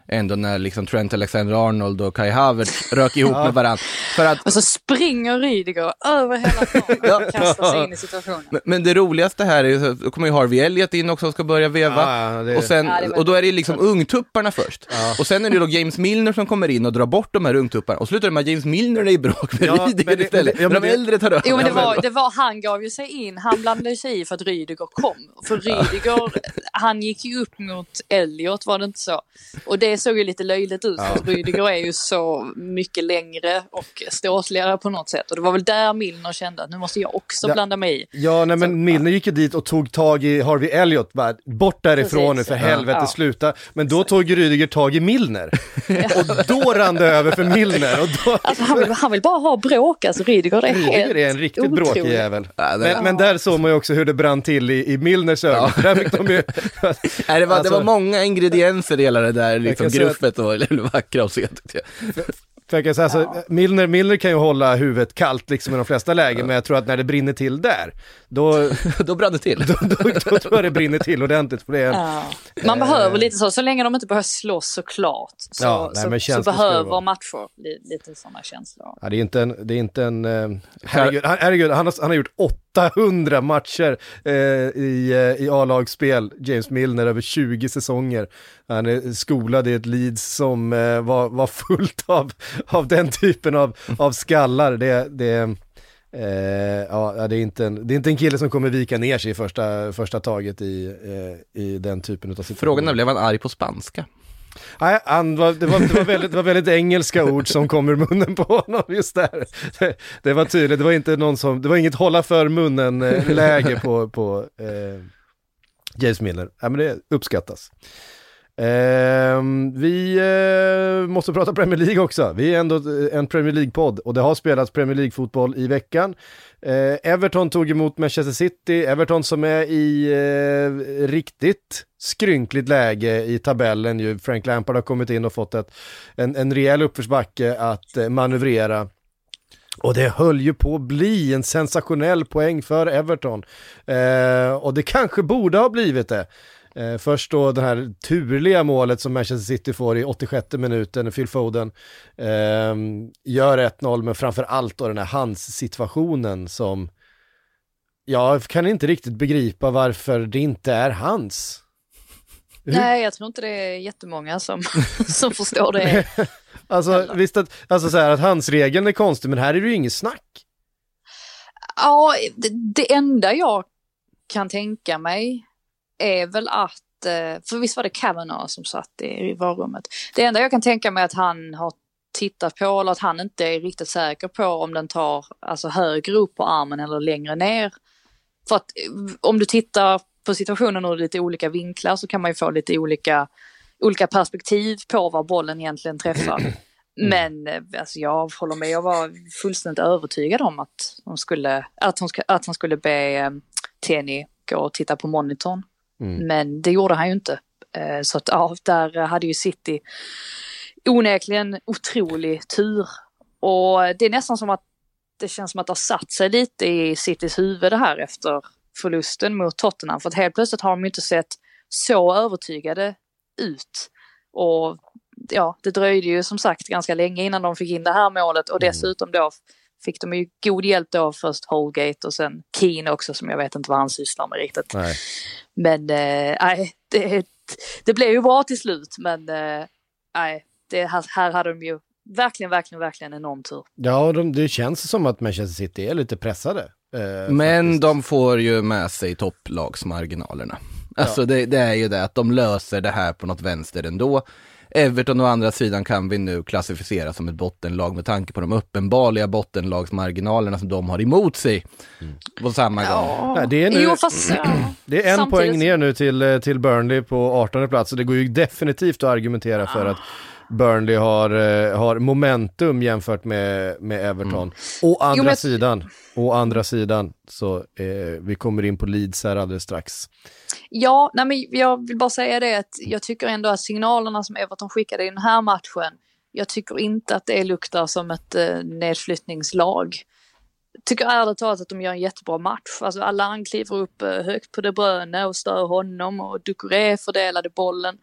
ändå när liksom Trent Alexander-Arnold och Kai Havertz rök ihop med varandra. För att, Och så springer Rydiger över hela planen och kastar sig in i situationen. men- men det roligaste här är ju, så- då kommer ju Harvey Elliot in också och ska börja veva. Ja, det- Och, sen, Ja, och då är det liksom ungtupparna först. Och sen är det då James Milner som kommer in och drar bort de här ungtupparna. Och slutar det med att James Milner är i bråk med Ja, Rydiger istället. men ja, men de äldre tar över. Jo men det Ja, var, det var, han gav ju sig in, han blandade sig i för att Rydiger kom. För Rydiger, han gick ju upp mot Elliot var det inte så? Och det såg ju lite löjligt ut för att Rydiger är ju så mycket längre och ståtligare på något sätt. Och det var väl där Milner kände att nu måste jag också Ja. blanda mig i. Ja, nej men Milner gick ju dit och tog tag i Harvey Elliot, bara, bort därifrån Precis. nu för Ja. helvete, Ja. sluta. Men då tog Rydiger tag i Milner. och då rann det över för Milner. Och då, Alltså han vill, han vill bara ha bråk, alltså Rydiger är helt Rydiger är en riktigt bråkig jävel. Ja, det- Men, men där såg man ju också hur det brann till i, i Milners ögon. Där fick de ju... Nej, det, var, Alltså- det var många ingredienser i hela det där liksom, kan säga gruffet och vackra att se tyckte jag. För jag kan säga, alltså, Milner, Milner kan ju hålla huvudet kallt liksom i de flesta lägen, men jag tror att när det brinner till där, då, Då brann det till. då, då, då tror jag det brinner till ordentligt. För det Ja. Man behöver lite så, så länge de inte behöver slåss såklart. Så, Ja, nej, men så, så behöver vara. matcher li, lite sådana känslor. Ja, det är inte en, det är inte en, eh, herregud, han, herregud han, har, han har gjort 800 matcher eh, i, eh, i A-lagsspel, James Milner, över 20 säsonger. Han är skolad i ett Leeds som eh, var, var fullt av, av den typen av, av skallar. Det, det, eh, ja, det, är inte en, det är inte en kille som kommer vika ner sig i första, första taget i, eh, i den typen av situationer. Frågan är, blev han arg på spanska? Nej, han var, det, var, det, var väldigt, det var väldigt engelska ord som kom ur munnen på honom just där. Det, det var tydligt, det var inte någon som, det var inget hålla för munnen-läge på, på eh, James Miller. Ja, men det uppskattas. Eh, vi eh, måste prata Premier League också. Vi är ändå en Premier League-podd och det har spelats Premier League-fotboll i veckan. Eh, Everton tog emot Manchester City, Everton som är i eh, riktigt skrynkligt läge i tabellen ju. Frank Lampard har kommit in och fått ett, en, en rejäl uppförsbacke att eh, manövrera. Och det höll ju på att bli en sensationell poäng för Everton. Eh, och det kanske borde ha blivit det. Eh, först då det här turliga målet som Manchester City får i 86 minuten, Phil Foden eh, gör 1-0, men framför allt då den här hans-situationen som jag kan inte riktigt begripa varför det inte är hans. Nej, jag tror inte det är jättemånga som, som förstår det. alltså visst att, alltså så här, att hans-regeln är konstig, men här är det ju inget snack. Ja, det, det enda jag kan tänka mig är väl att, eh, för visst var det Kavanaugh som satt i varummet. Det enda jag kan tänka mig att han har tittat på eller att han inte är riktigt säker på om den tar alltså högre upp på armen eller längre ner. För att eh, om du tittar på situationen ur lite olika vinklar så kan man ju få lite olika, olika perspektiv på var bollen egentligen träffar. Mm. Men eh, alltså, jag håller med, jag var fullständigt övertygad om att, hon skulle, att, hon, att han skulle be Tenny gå och titta på monitorn. Mm. Men det gjorde han ju inte. Eh, så att ja, där hade ju City onekligen otrolig tur. Och det är nästan som att det känns som att det har satt sig lite i Citys huvud det här efter förlusten mot Tottenham. För att helt plötsligt har de inte sett så övertygade ut. Och ja, det dröjde ju som sagt ganska länge innan de fick in det här målet och mm. dessutom då fick de ju god hjälp då först Holgate och sen Keen också som jag vet inte vad han sysslar med riktigt. Nej. Men eh, nej, eh, det, det blev ju bra till slut men eh, nej, det, här, här hade de ju verkligen, verkligen, verkligen enorm tur. Ja, de, det känns som att Manchester City är lite pressade. Eh, men faktiskt. de får ju med sig topplagsmarginalerna. Alltså ja. det, det, är ju det att de löser det här på något vänster ändå. Everton å andra sidan kan vi nu klassificera som ett bottenlag med tanke på de uppenbarliga bottenlagsmarginalerna som de har emot sig. Mm. På samma ja. gång. Ja, det, är nu, jo, fast, ja. det är en Samtidigt. poäng ner nu till, eh, till Burnley på 18 plats och det går ju definitivt att argumentera för att Burnley har, eh, har momentum jämfört med, med Everton. Mm. Å andra jo, men... sidan, å andra sidan, så eh, vi kommer in på Leeds här alldeles strax. Ja, nej men jag vill bara säga det att jag tycker ändå att signalerna som Everton skickade i den här matchen, jag tycker inte att det luktar som ett eh, nedflyttningslag. Tycker ärligt talat att de gör en jättebra match. Alltså Allan kliver upp eh, högt på De Bruyne och stör honom och Ducoré fördelade bollen.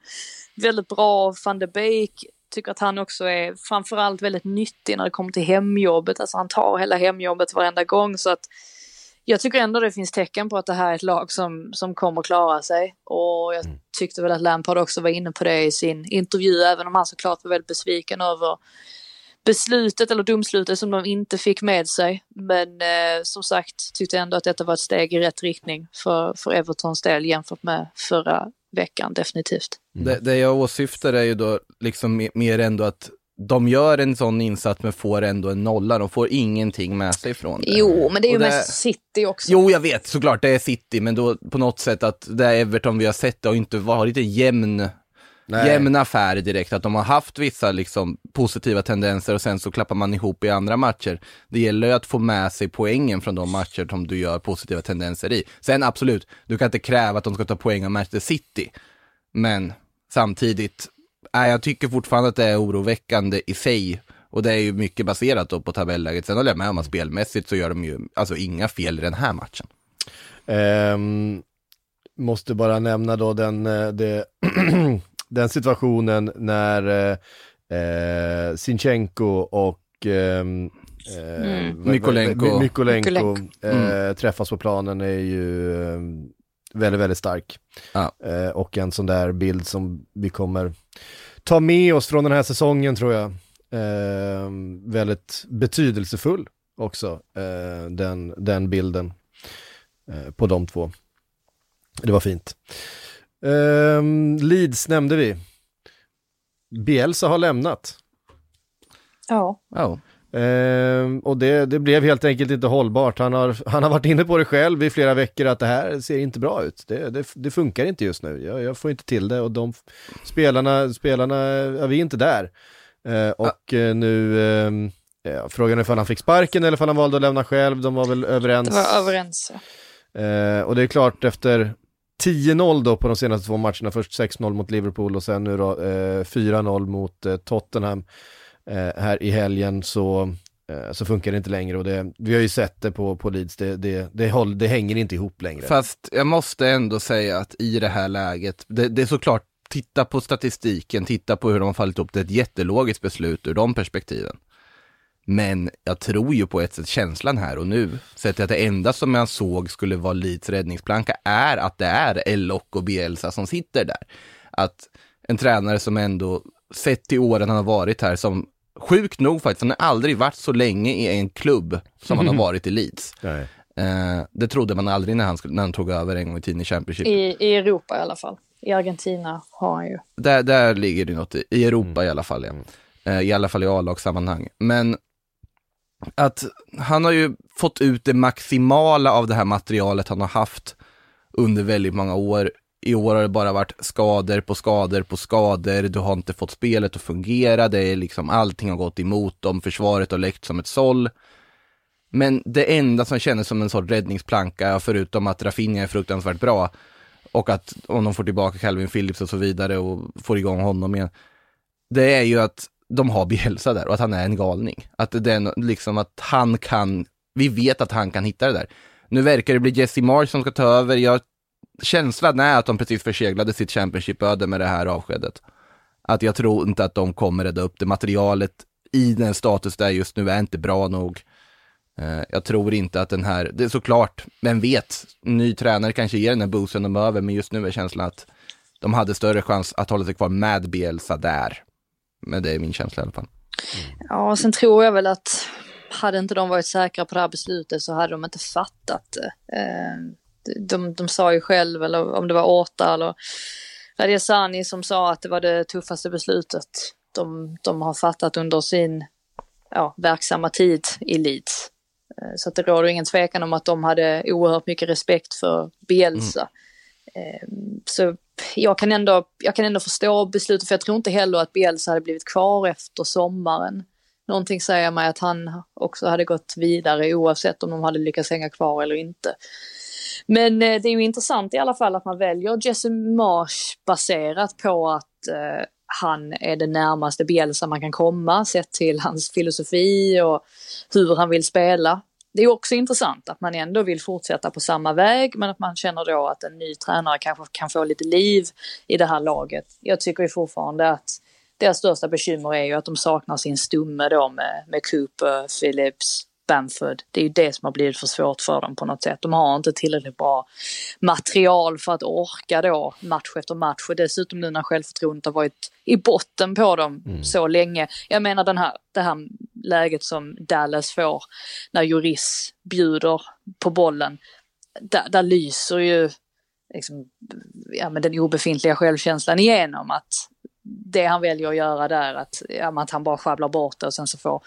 Väldigt bra, van de Beek tycker att han också är framförallt väldigt nyttig när det kommer till hemjobbet. Alltså han tar hela hemjobbet varenda gång så att jag tycker ändå det finns tecken på att det här är ett lag som, som kommer klara sig. Och jag mm. tyckte väl att Lampard också var inne på det i sin intervju, även om han såklart var väldigt besviken över beslutet eller domslutet som de inte fick med sig. Men eh, som sagt tyckte ändå att detta var ett steg i rätt riktning för, för Evertons del jämfört med förra veckan definitivt. Mm. Det, det jag åsyftar är ju då liksom mer ändå att de gör en sån insats men får ändå en nolla. De får ingenting med sig från det. Jo, men det är ju det... mest City också. Jo, jag vet såklart, det är City, men då på något sätt att det Everton vi har sett det har inte varit en jämn Nej. jämn affär direkt, att de har haft vissa liksom, positiva tendenser och sen så klappar man ihop i andra matcher. Det gäller ju att få med sig poängen från de matcher som du gör positiva tendenser i. Sen absolut, du kan inte kräva att de ska ta poäng av Manchester City, men samtidigt, äh, jag tycker fortfarande att det är oroväckande i sig. Och det är ju mycket baserat då på tabelläget. Sen håller jag med om att spelmässigt så gör de ju alltså inga fel i den här matchen. Um, måste bara nämna då den, eh, det, den situationen när eh, eh Sinchenko och eh, mm. Mykolenko, Mykolenko eh, träffas på planen är ju väldigt, väldigt stark. Ja. Eh, och en sån där bild som vi kommer ta med oss från den här säsongen tror jag. Eh, väldigt betydelsefull också, eh, den, den bilden eh, på de två. Det var fint. Eh, Leeds nämnde vi. Bielsa har lämnat. Ja. Ja. Ehm, och det, det blev helt enkelt inte hållbart. Han har, han har varit inne på det själv i flera veckor att det här ser inte bra ut. Det, det, det funkar inte just nu. Jag, jag, får inte till det och de spelarna, spelarna, ja, vi är inte där. Ehm, och eh, nu, ja, frågan är ifall han fick sparken eller ifall han valde att lämna själv. De var väl överens. Det var överens. Och det är klart efter 10-0 då på de senaste två matcherna, först 6-0 mot Liverpool och sen nu då eh, 4-0 mot eh, Tottenham eh, här i helgen så, eh, så funkar det inte längre och det, vi har ju sett det på, på Leeds, det, det, det, håll, det hänger inte ihop längre. Fast jag måste ändå säga att i det här läget, det, det är såklart, titta på statistiken, titta på hur de har fallit upp, det är ett jättelogiskt beslut ur de perspektiven. Men jag tror ju på ett sätt känslan här och nu, sett att det enda som jag såg skulle vara Leeds räddningsplanka är att det är Elok och Bielsa som sitter där. Att en tränare som ändå, sett till åren han har varit här, som sjukt nog faktiskt, han har aldrig varit så länge i en klubb som han har varit i Leeds. Nej. Eh, det trodde man aldrig när han, när han tog över en gång i tiden i Championship. I, I Europa i alla fall. I Argentina har han ju. Där, där ligger det något, i i Europa i alla fall. Ja. Eh, I alla fall i A-lagssammanhang. Men att han har ju fått ut det maximala av det här materialet han har haft under väldigt många år. I år har det bara varit skador på skador på skador. Du har inte fått spelet att fungera. Det är liksom allting har gått emot dem. Försvaret har läckt som ett såll. Men det enda som kändes som en sorts räddningsplanka, förutom att Rafinha är fruktansvärt bra, och att om de får tillbaka Calvin Phillips och så vidare och får igång honom igen, det är ju att de har Bielsa där och att han är en galning. Att det är liksom att han kan, vi vet att han kan hitta det där. Nu verkar det bli Jesse Marsh som ska ta över. Jag, känslan är att de precis förseglade sitt Championship-öde med det här avskedet. Att jag tror inte att de kommer rädda upp det. Materialet i den status där just nu är inte bra nog. Eh, jag tror inte att den här, det är såklart, vem vet, ny tränare kanske ger den här boosten de behöver, men just nu är känslan att de hade större chans att hålla sig kvar med Bielsa där. Men det är min känsla i alla fall. Ja, sen tror jag väl att hade inte de varit säkra på det här beslutet så hade de inte fattat det. Eh, De, de sa ju själv, eller om det var Åta eller Radiasani som sa att det var det tuffaste beslutet de, de har fattat under sin ja, verksamma tid i Leeds. Eh, Så att det råder ingen tvekan om att de hade oerhört mycket respekt för Bielsa. Eh, Ehm, så jag kan, ändå, jag kan ändå förstå beslutet, för jag tror inte heller att Bielsa hade blivit kvar efter sommaren. Någonting säger mig att han också hade gått vidare oavsett om de hade lyckats hänga kvar eller inte. Men eh, det är ju intressant i alla fall att man väljer Jesse Marsh baserat på att eh, han är det närmaste Bielsa man kan komma sett till hans filosofi och hur han vill spela. Det är också intressant att man ändå vill fortsätta på samma väg men att man känner då att en ny tränare kanske kan få lite liv i det här laget. Jag tycker ju fortfarande att deras största bekymmer är ju att de saknar sin stumme då med, med Cooper, Phillips, Bamford. Det är ju det som har blivit för svårt för dem på något sätt. De har inte tillräckligt bra material för att orka då match efter match och dessutom nu när självförtroendet har varit i botten på dem så länge. Jag menar den här, det här läget som Dallas får när Juris bjuder på bollen. Där, där lyser ju liksom, ja, men den obefintliga självkänslan igenom att det han väljer att göra där, att, ja, att han bara sjabblar bort det och sen så får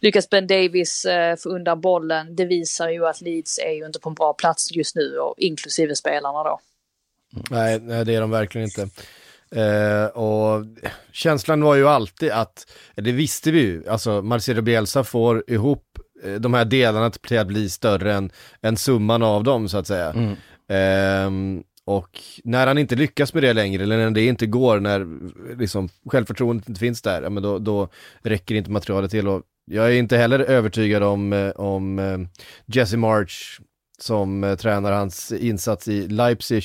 lyckas Ben Davis eh, få undan bollen. Det visar ju att Leeds är ju inte på en bra plats just nu, och inklusive spelarna då. Nej, nej, det är de verkligen inte. Eh, och känslan var ju alltid att, det visste vi ju, alltså Marcelo Bielsa får ihop eh, de här delarna till att bli större än, än summan av dem så att säga. Ehm, och när han inte lyckas med det längre, eller när det inte går, när liksom, självförtroendet inte finns där, ja, men då, då räcker inte materialet till. Och jag är inte heller övertygad om, eh, om eh, Jesse March som eh, tränar hans insats i Leipzig.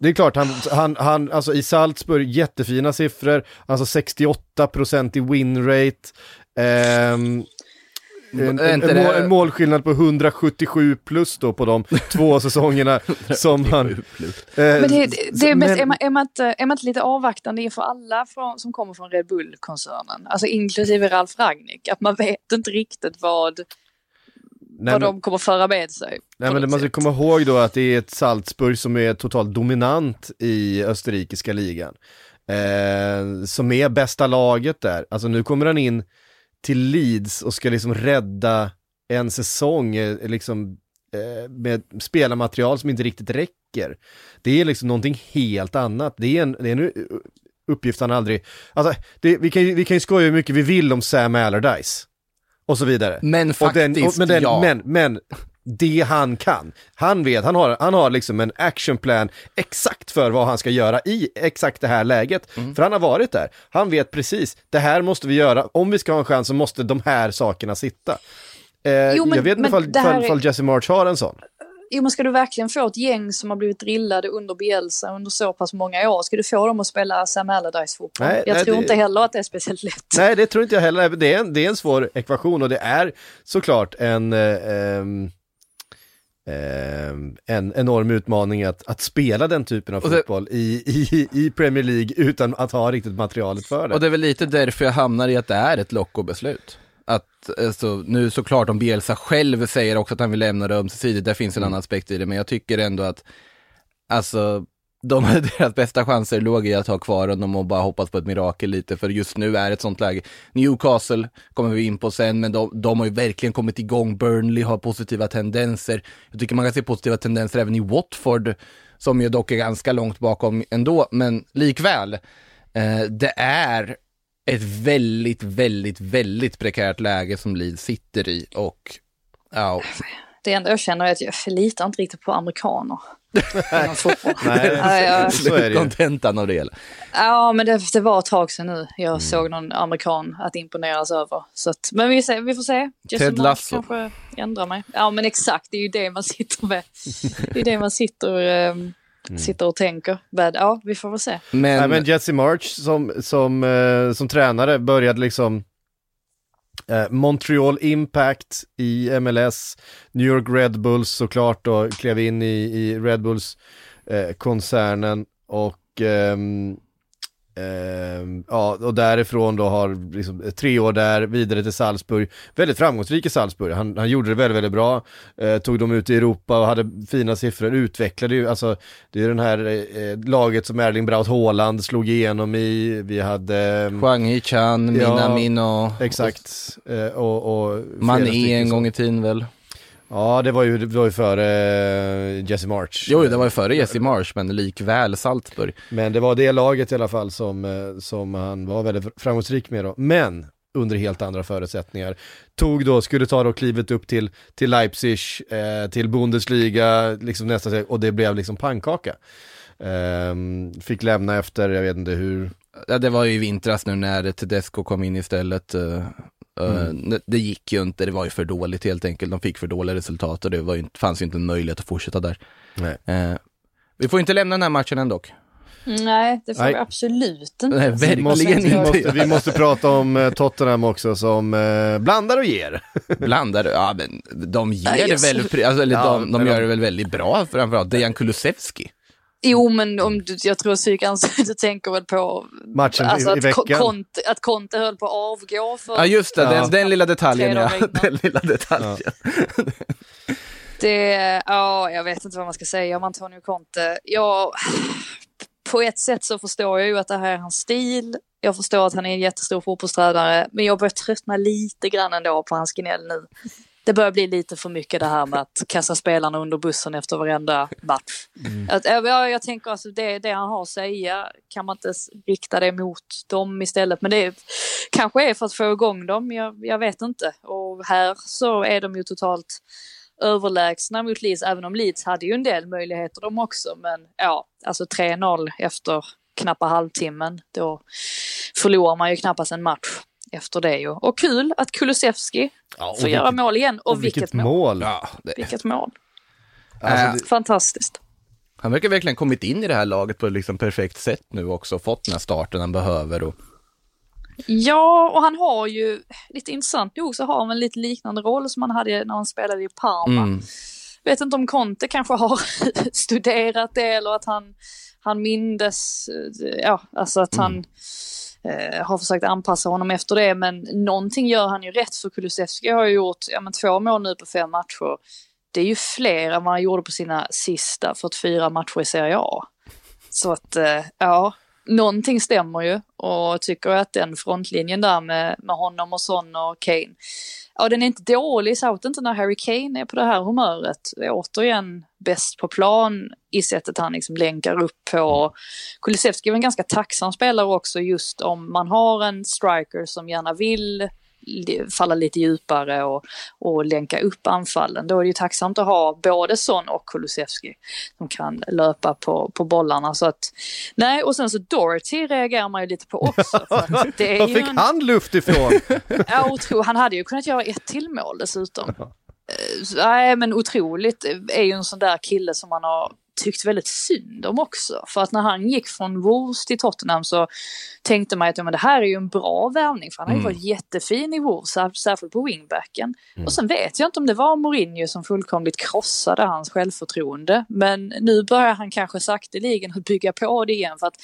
Det är klart, han, han, han, alltså i Salzburg, jättefina siffror, alltså 68% i winrate. Ehm, en, Är en, en, det- mål, en målskillnad på 177 plus då på de två säsongerna som han... Eh, Men det, det, det är, men- mest, är, man, är, man inte, är man inte lite avvaktande inför alla från, som kommer från Red Bull-koncernen? Alltså inklusive Ralf Ragnik, att man vet inte riktigt vad, nej, vad men- de kommer föra med sig. Nej men man ska komma ihåg då att det är ett Salzburg som är totalt dominant i österrikiska ligan. eh, som är bästa laget där. Alltså nu kommer han in till Leeds och ska liksom rädda en säsong eh, liksom, eh, med spelarmaterial som inte riktigt räcker. Det är liksom någonting helt annat. Det är en, det är en uppgift han aldrig, alltså det, vi, kan, vi kan ju skoja hur mycket vi vill om Sam Allardyce. Och så vidare. Men Och faktiskt, den, och, men, den, ja. men, men det han kan, han vet, han har, han har liksom en actionplan exakt för vad han ska göra i exakt det här läget. Mm. För han har varit där, han vet precis, det här måste vi göra, om vi ska ha en chans så måste de här sakerna sitta. Eh, Jo, men- jag vet inte ifall, här ifall, Jesse March har en sån. Jo men ska du verkligen få ett gäng som har blivit drillade under Bielsa under så pass många år, ska du få dem att spela Sam Allardyce fotboll? Nej, jag nej, tror det- inte heller att det är speciellt lätt. Nej, det tror inte jag heller. Det är en, det är en svår ekvation och det är såklart en, eh, ehm, en enorm utmaning att, att spela den typen av det- fotboll i, i, i Premier League utan att ha riktigt materialet för det. Och det är väl lite därför jag hamnar i att det är ett lockobeslut. Att, alltså, nu såklart om Bielsa själv säger också att han vill lämna det ömsesidigt, där finns en annan aspekt i det, men jag tycker ändå att, alltså, de, deras bästa chanser låg i att ha kvar honom och bara hoppas på ett mirakel lite, för just nu är ett sånt läge. Newcastle kommer vi in på sen, men de, de har ju verkligen kommit igång, Burnley har positiva tendenser. Jag tycker man kan se positiva tendenser även i Watford, som ju dock är ganska långt bakom ändå, men likväl, eh, det är ett väldigt, väldigt, väldigt prekärt läge som Leeds sitter i och ja, alltså, det enda jag känner är att jag litar inte riktigt på amerikaner. Nej, så är det ju. kontentan av det hela. Ja, men det, det var ett tag sedan nu jag Mm. såg någon amerikan att imponeras över. Så att, men vi, ser, vi får se. Jesse Ted March Lasso. kanske ändrar mig. Ja, men exakt, det är ju det man sitter med. Det är det man sitter, ehm, Mm. sitter och tänker. Men ja, vi får väl se. Men, Nej, men Jesse March som, som, eh, som tränare började liksom Eh, Montreal Impact i MLS, New York Red Bulls såklart då, klev in i, i Red Bulls eh, koncernen och ehm, ehm, ja, och därifrån då har liksom tre år där, vidare till Salzburg. Väldigt framgångsrik i Salzburg, han, han gjorde det väldigt, väldigt bra. Eh, tog dem ut i Europa och hade fina siffror, utvecklade ju, alltså det är den här eh, laget som Erling Braut Haaland slog igenom i, vi hade ehm, Huang Hee-chan, Ja, Minamino, Exakt, eh, och, och Mané en gång i tiden väl. Ja, det var ju, det var ju före eh, Jesse March. Jo, det var ju före Jesse Marsh, men likväl Salzburg. Men det var det laget i alla fall som, eh, som han var väldigt framgångsrik med då. Men under helt andra förutsättningar. Tog då, skulle ta då klivet upp till, till Leipzig, eh, till Bundesliga, liksom nästa steg, och det blev liksom pannkaka. Ehm, fick lämna efter, jag vet inte hur, Ja, det var ju i vintras nu när Tedesco kom in istället. eh, eh, det- Det gick ju inte, det var ju för dåligt helt enkelt. De fick för dåliga resultat och det var ju, inte- fanns ju inte en möjlighet att fortsätta där. nej. Eh, vi får inte lämna den här matchen än dock. Nej, det får Nej. vi absolut inte. Nej, Vi verkligen måste, inte vi, måste, vi måste prata om eh, Tottenham också som eh, blandar och ger. Blandar, ja men de ger Nej, det väl, alltså, eller Ja, de, de gör de- det väl väldigt bra framförallt. Dejan Kulusevski. Jo, men om du, jag tror psykans, du tänker väl på Matchen i- alltså, i att, veckan. Ko- Conte, att Conte höll på att avgå för Ja just det, Ja. Den, den lilla detaljen ja. Den lilla detaljen. Det, ja, jag vet inte vad man ska säga om Antonio Conte. Jag, på ett sätt så förstår jag ju att det här är hans stil. Jag förstår att han är en jättestor fotbollstränare, men jag börjar tröttna lite grann ändå på hans gnäll nu. Det börjar bli lite för mycket det här med att kasta spelarna under bussen efter varenda match. Att, ja, jag tänker alltså det, det han har att säga, kan man inte rikta det mot dem istället? Men det är, kanske är för att få igång dem, jag, jag vet inte. Och här så är de ju totalt överlägsna mot Leeds, även om Leeds hade ju en del möjligheter de också. Men ja, alltså 3-0 efter knappa halvtimmen, då förlorar man ju knappast en match efter det ju. Och kul att Kulusevski Ja, får göra mål igen. Och, vilket, mål. Ja, det, Vilket mål. Alltså, Äh, det- Fantastiskt. han verkar verkligen kommit in i det här laget på ett liksom perfekt sätt nu också, fått den här starten han behöver. Och, Ja, och han har ju, lite intressant nog så har han en lite liknande roll som han hade när han spelade i Parma. mm. Vet inte om Conte kanske har studerat det eller att han, han mindes, eh, ja, alltså att han eh, har försökt anpassa honom efter det. Men någonting gör han ju rätt för Kulusevski har ju gjort ja, men två mål nu på fem matcher. Det är ju fler än vad han gjorde på sina sista 44 matcher i Serie A. Så att, eh, ja, någonting stämmer ju och tycker att den frontlinjen där med, med honom och Son och Kane, ja den är inte dålig, särskilt inte när Harry Kane är på det här humöret. Är återigen bäst på plan i sättet han liksom länkar upp på. Kulusevski är en ganska tacksam spelare också just om man har en striker som gärna vill falla lite djupare och, och länka upp anfallen. Då är det ju tacksamt att ha både Son och Kulusevski som kan löpa på, på bollarna. Så att, nej, och sen så Dorothy reagerar man ju lite på också. Var fick en, han luft ifrån? ja, otro, han hade ju kunnat göra ett till mål dessutom. Eh, Nej, men otroligt är ju en sån där kille som man har tyckt väldigt synd om också. För att när han gick från Wolves till Tottenham så tänkte man att ja, men det här är ju en bra värvning för han har ju varit jättefin i Wolves, sär- särskilt på wingbacken. Och sen vet jag inte om det var Mourinho som fullkomligt krossade hans självförtroende. Men nu börjar han kanske sakteligen bygga på det igen för att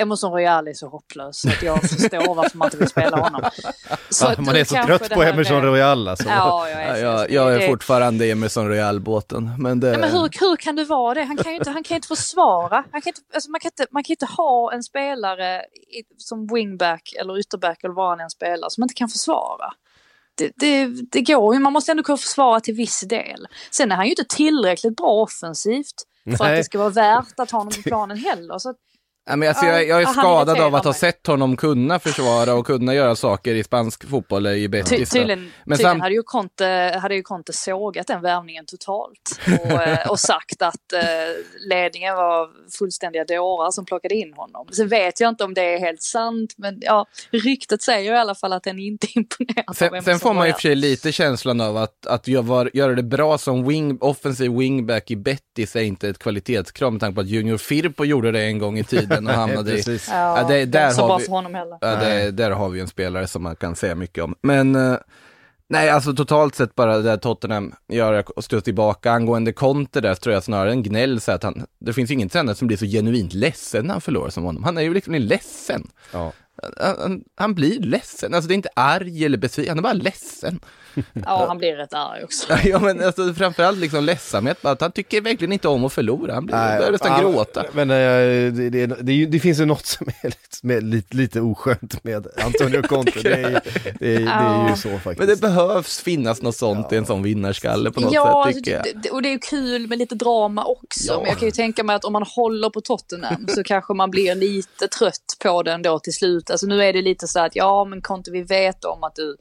Emerson Royal är så hopplös så att jag förstår varför man inte vill spela honom. Så att man är så trött på Emerson är- Royal alltså. Ja, jag är jag, jag är det- fortfarande i Emerson Royal-båten. Men det... Ja, men hur, hur kan du vara det? Han kan ju inte, han kan inte försvara. Han kan inte, alltså man, kan inte, man kan inte ha en spelare i, som wingback eller ytterback eller vad han än spelar som inte kan försvara. Det, det, det går ju, man måste ändå kunna försvara till viss del. Sen är han ju inte tillräckligt bra offensivt för att Nej. det ska vara värt att ha honom på planen heller. Så att, Ja, men alltså, jag, jag är skadad av att ha sett honom kunna försvara och kunna göra saker i spansk fotboll i ty, Betis. då. tydligen Men tydligen sam- hade, ju Conte, hade ju Conte sågat den värvningen totalt och, eh, och sagt att eh, ledningen var fullständiga dårar som plockade in honom. Sen vet jag inte om det är helt sant, men ja, ryktet säger i alla fall att den inte av Sen, sen får man i och för sig lite känslan av att, att göra det bra som wing, offensiv wingback i Betis är inte ett kvalitetskrav med tanke på att Junior Firpo gjorde det en gång i tiden och hamnade i... Precis. Ja, det- där har vi- det, där har vi en spelare som man kan säga mycket om. Men eh, nej, alltså totalt sett bara det där Tottenham gör och stå tillbaka. Angående Conte där så tror jag snarare en gnäll så att han, det finns ingen tränare som blir så genuint ledsen när han förlorar som honom. Han är ju liksom ledsen. Ja. Han, han, han blir ledsen, alltså det är inte arg eller besviken, han är bara ledsen. Ja, han blir rätt arg också. Ja men alltså framförallt liksom ledsamhet, att han tycker verkligen inte om att förlora, han blir, börjar nästan ja, gråta. Men eh, det, det, det, det finns ju något som är lite, lite, lite oskönt med Antonio Conte. Det är, ju- det, är, det är ju Ja. så faktiskt. Men det behövs finnas något sånt i en sån vinnarskalle på något ja, sätt tycker jag. alltså, det, det- och det är ju kul med lite drama också. Ja. Men jag kan ju tänka mig att om man håller på Tottenham så kanske man blir lite trött på den då till slut. Alltså nu är det lite så att ja, men Conte, vi vet om att du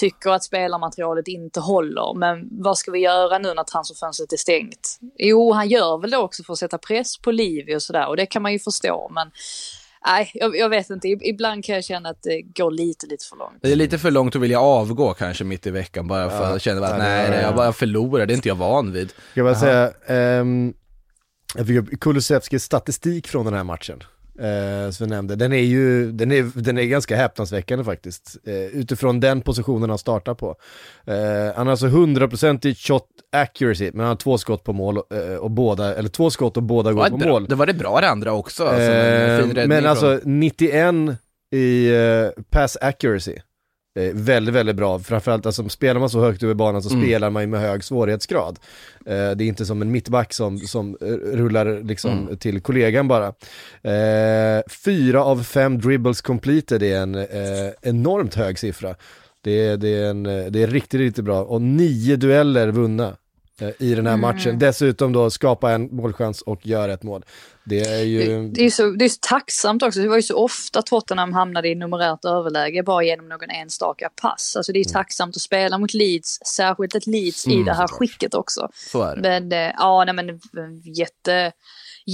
tycker att spelarmaterialet inte håller. Men vad ska vi göra nu när transferfönstret är stängt? Jo, han gör väl det också för att sätta press på Livi och sådär. Och det kan man ju förstå. Men nej, jag, jag vet inte. Ibland kan jag känna att det går lite, lite för långt. Det är lite för långt att vilja avgå kanske mitt i veckan bara för att känna att ja, nej, nej, jag bara förlorar, det är inte jag van vid. Ska jag bara säga, ehm, jag fick upp Kulusevskis statistik från den här matchen. Eh, som jag nämnde, den är ju, den är, den är ganska häpnadsväckande faktiskt. Eh, utifrån den positionen han startar på. Eh, han har alltså 100% shot accuracy, men han har två skott på mål och, eh, och båda, eller två skott och båda går på bra, mål. det var det bra det andra också. Alltså, Eh, men från- alltså 91 i eh, pass accuracy. Är väldigt, väldigt bra. Framförallt alltså, spelar man så högt över banan så Mm. spelar man ju med hög svårighetsgrad. Eh, det är inte som en mittback som, som eh, rullar liksom Mm. till kollegan bara. Eh, fyra av fem dribbles completed är en eh, enormt hög siffra. Det är, det, är en, eh, det är riktigt, riktigt bra. Och nio dueller vunna eh, i den här Mm. matchen. Dessutom då skapa en målchans och göra ett mål. Det är ju... Det, är så, det är så tacksamt också. Det var ju så ofta Tottenham hamnade i numerärt överläge bara genom någon enstaka pass. Alltså det är ju tacksamt att spela mot Leeds, särskilt ett Leeds i Mm, det här såklart. skicket också. Så är det. Men eh, ja, nej, men eh, jätte,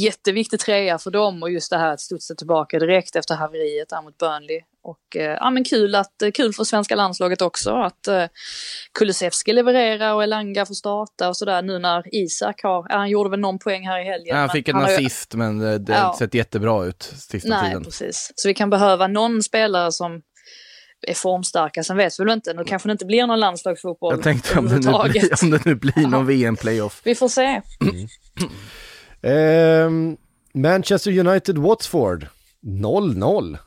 jätteviktig trea för dem och just det här att studsa tillbaka direkt efter haveriet där mot Burnley. Och eh, ja, men kul, att, eh, kul för svenska landslaget också att eh, Kulusevski levererar och Elanga får starta och sådär nu när Isak har, ja, han gjorde väl någon poäng här i helgen. Ja, han fick en har ju- assist men det, det har Ja. sett jättebra ut sista Nej, tiden. precis. Så vi kan behöva någon spelare som är formstarka. Sen vet vi väl inte, nu kanske det inte blir någon landslagsfotboll Jag tänkte om det, nu blir, om det nu blir någon VM-playoff. Vi får se. Ehm, Manchester United Watford 0-0.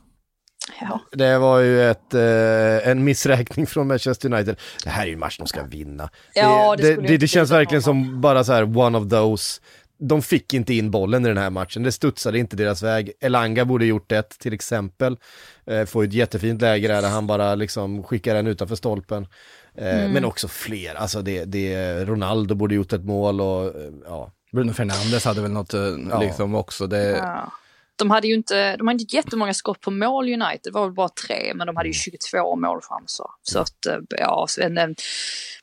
Ja. Det var ju ett, eh, en missräkning från Manchester United. Det här är ju en match de ska vinna. Ja, det det, det, det känns verkligen som bara så här one of those. de fick inte in bollen i den här matchen, det studsade inte deras väg. Elanga borde gjort det till exempel. Eh, får ett jättefint läge där, där han bara liksom skickar den utanför stolpen. Eh, mm. Men också fler, alltså det, det, Ronaldo borde gjort ett mål och eh, ja. Bruno Fernandes hade väl något eh, ja. liksom också. Det... Ja. De hade ju inte, de hade inte jättemånga skott på mål United, det var väl bara tre, men de hade ju 22 målchanser. Så att, ja,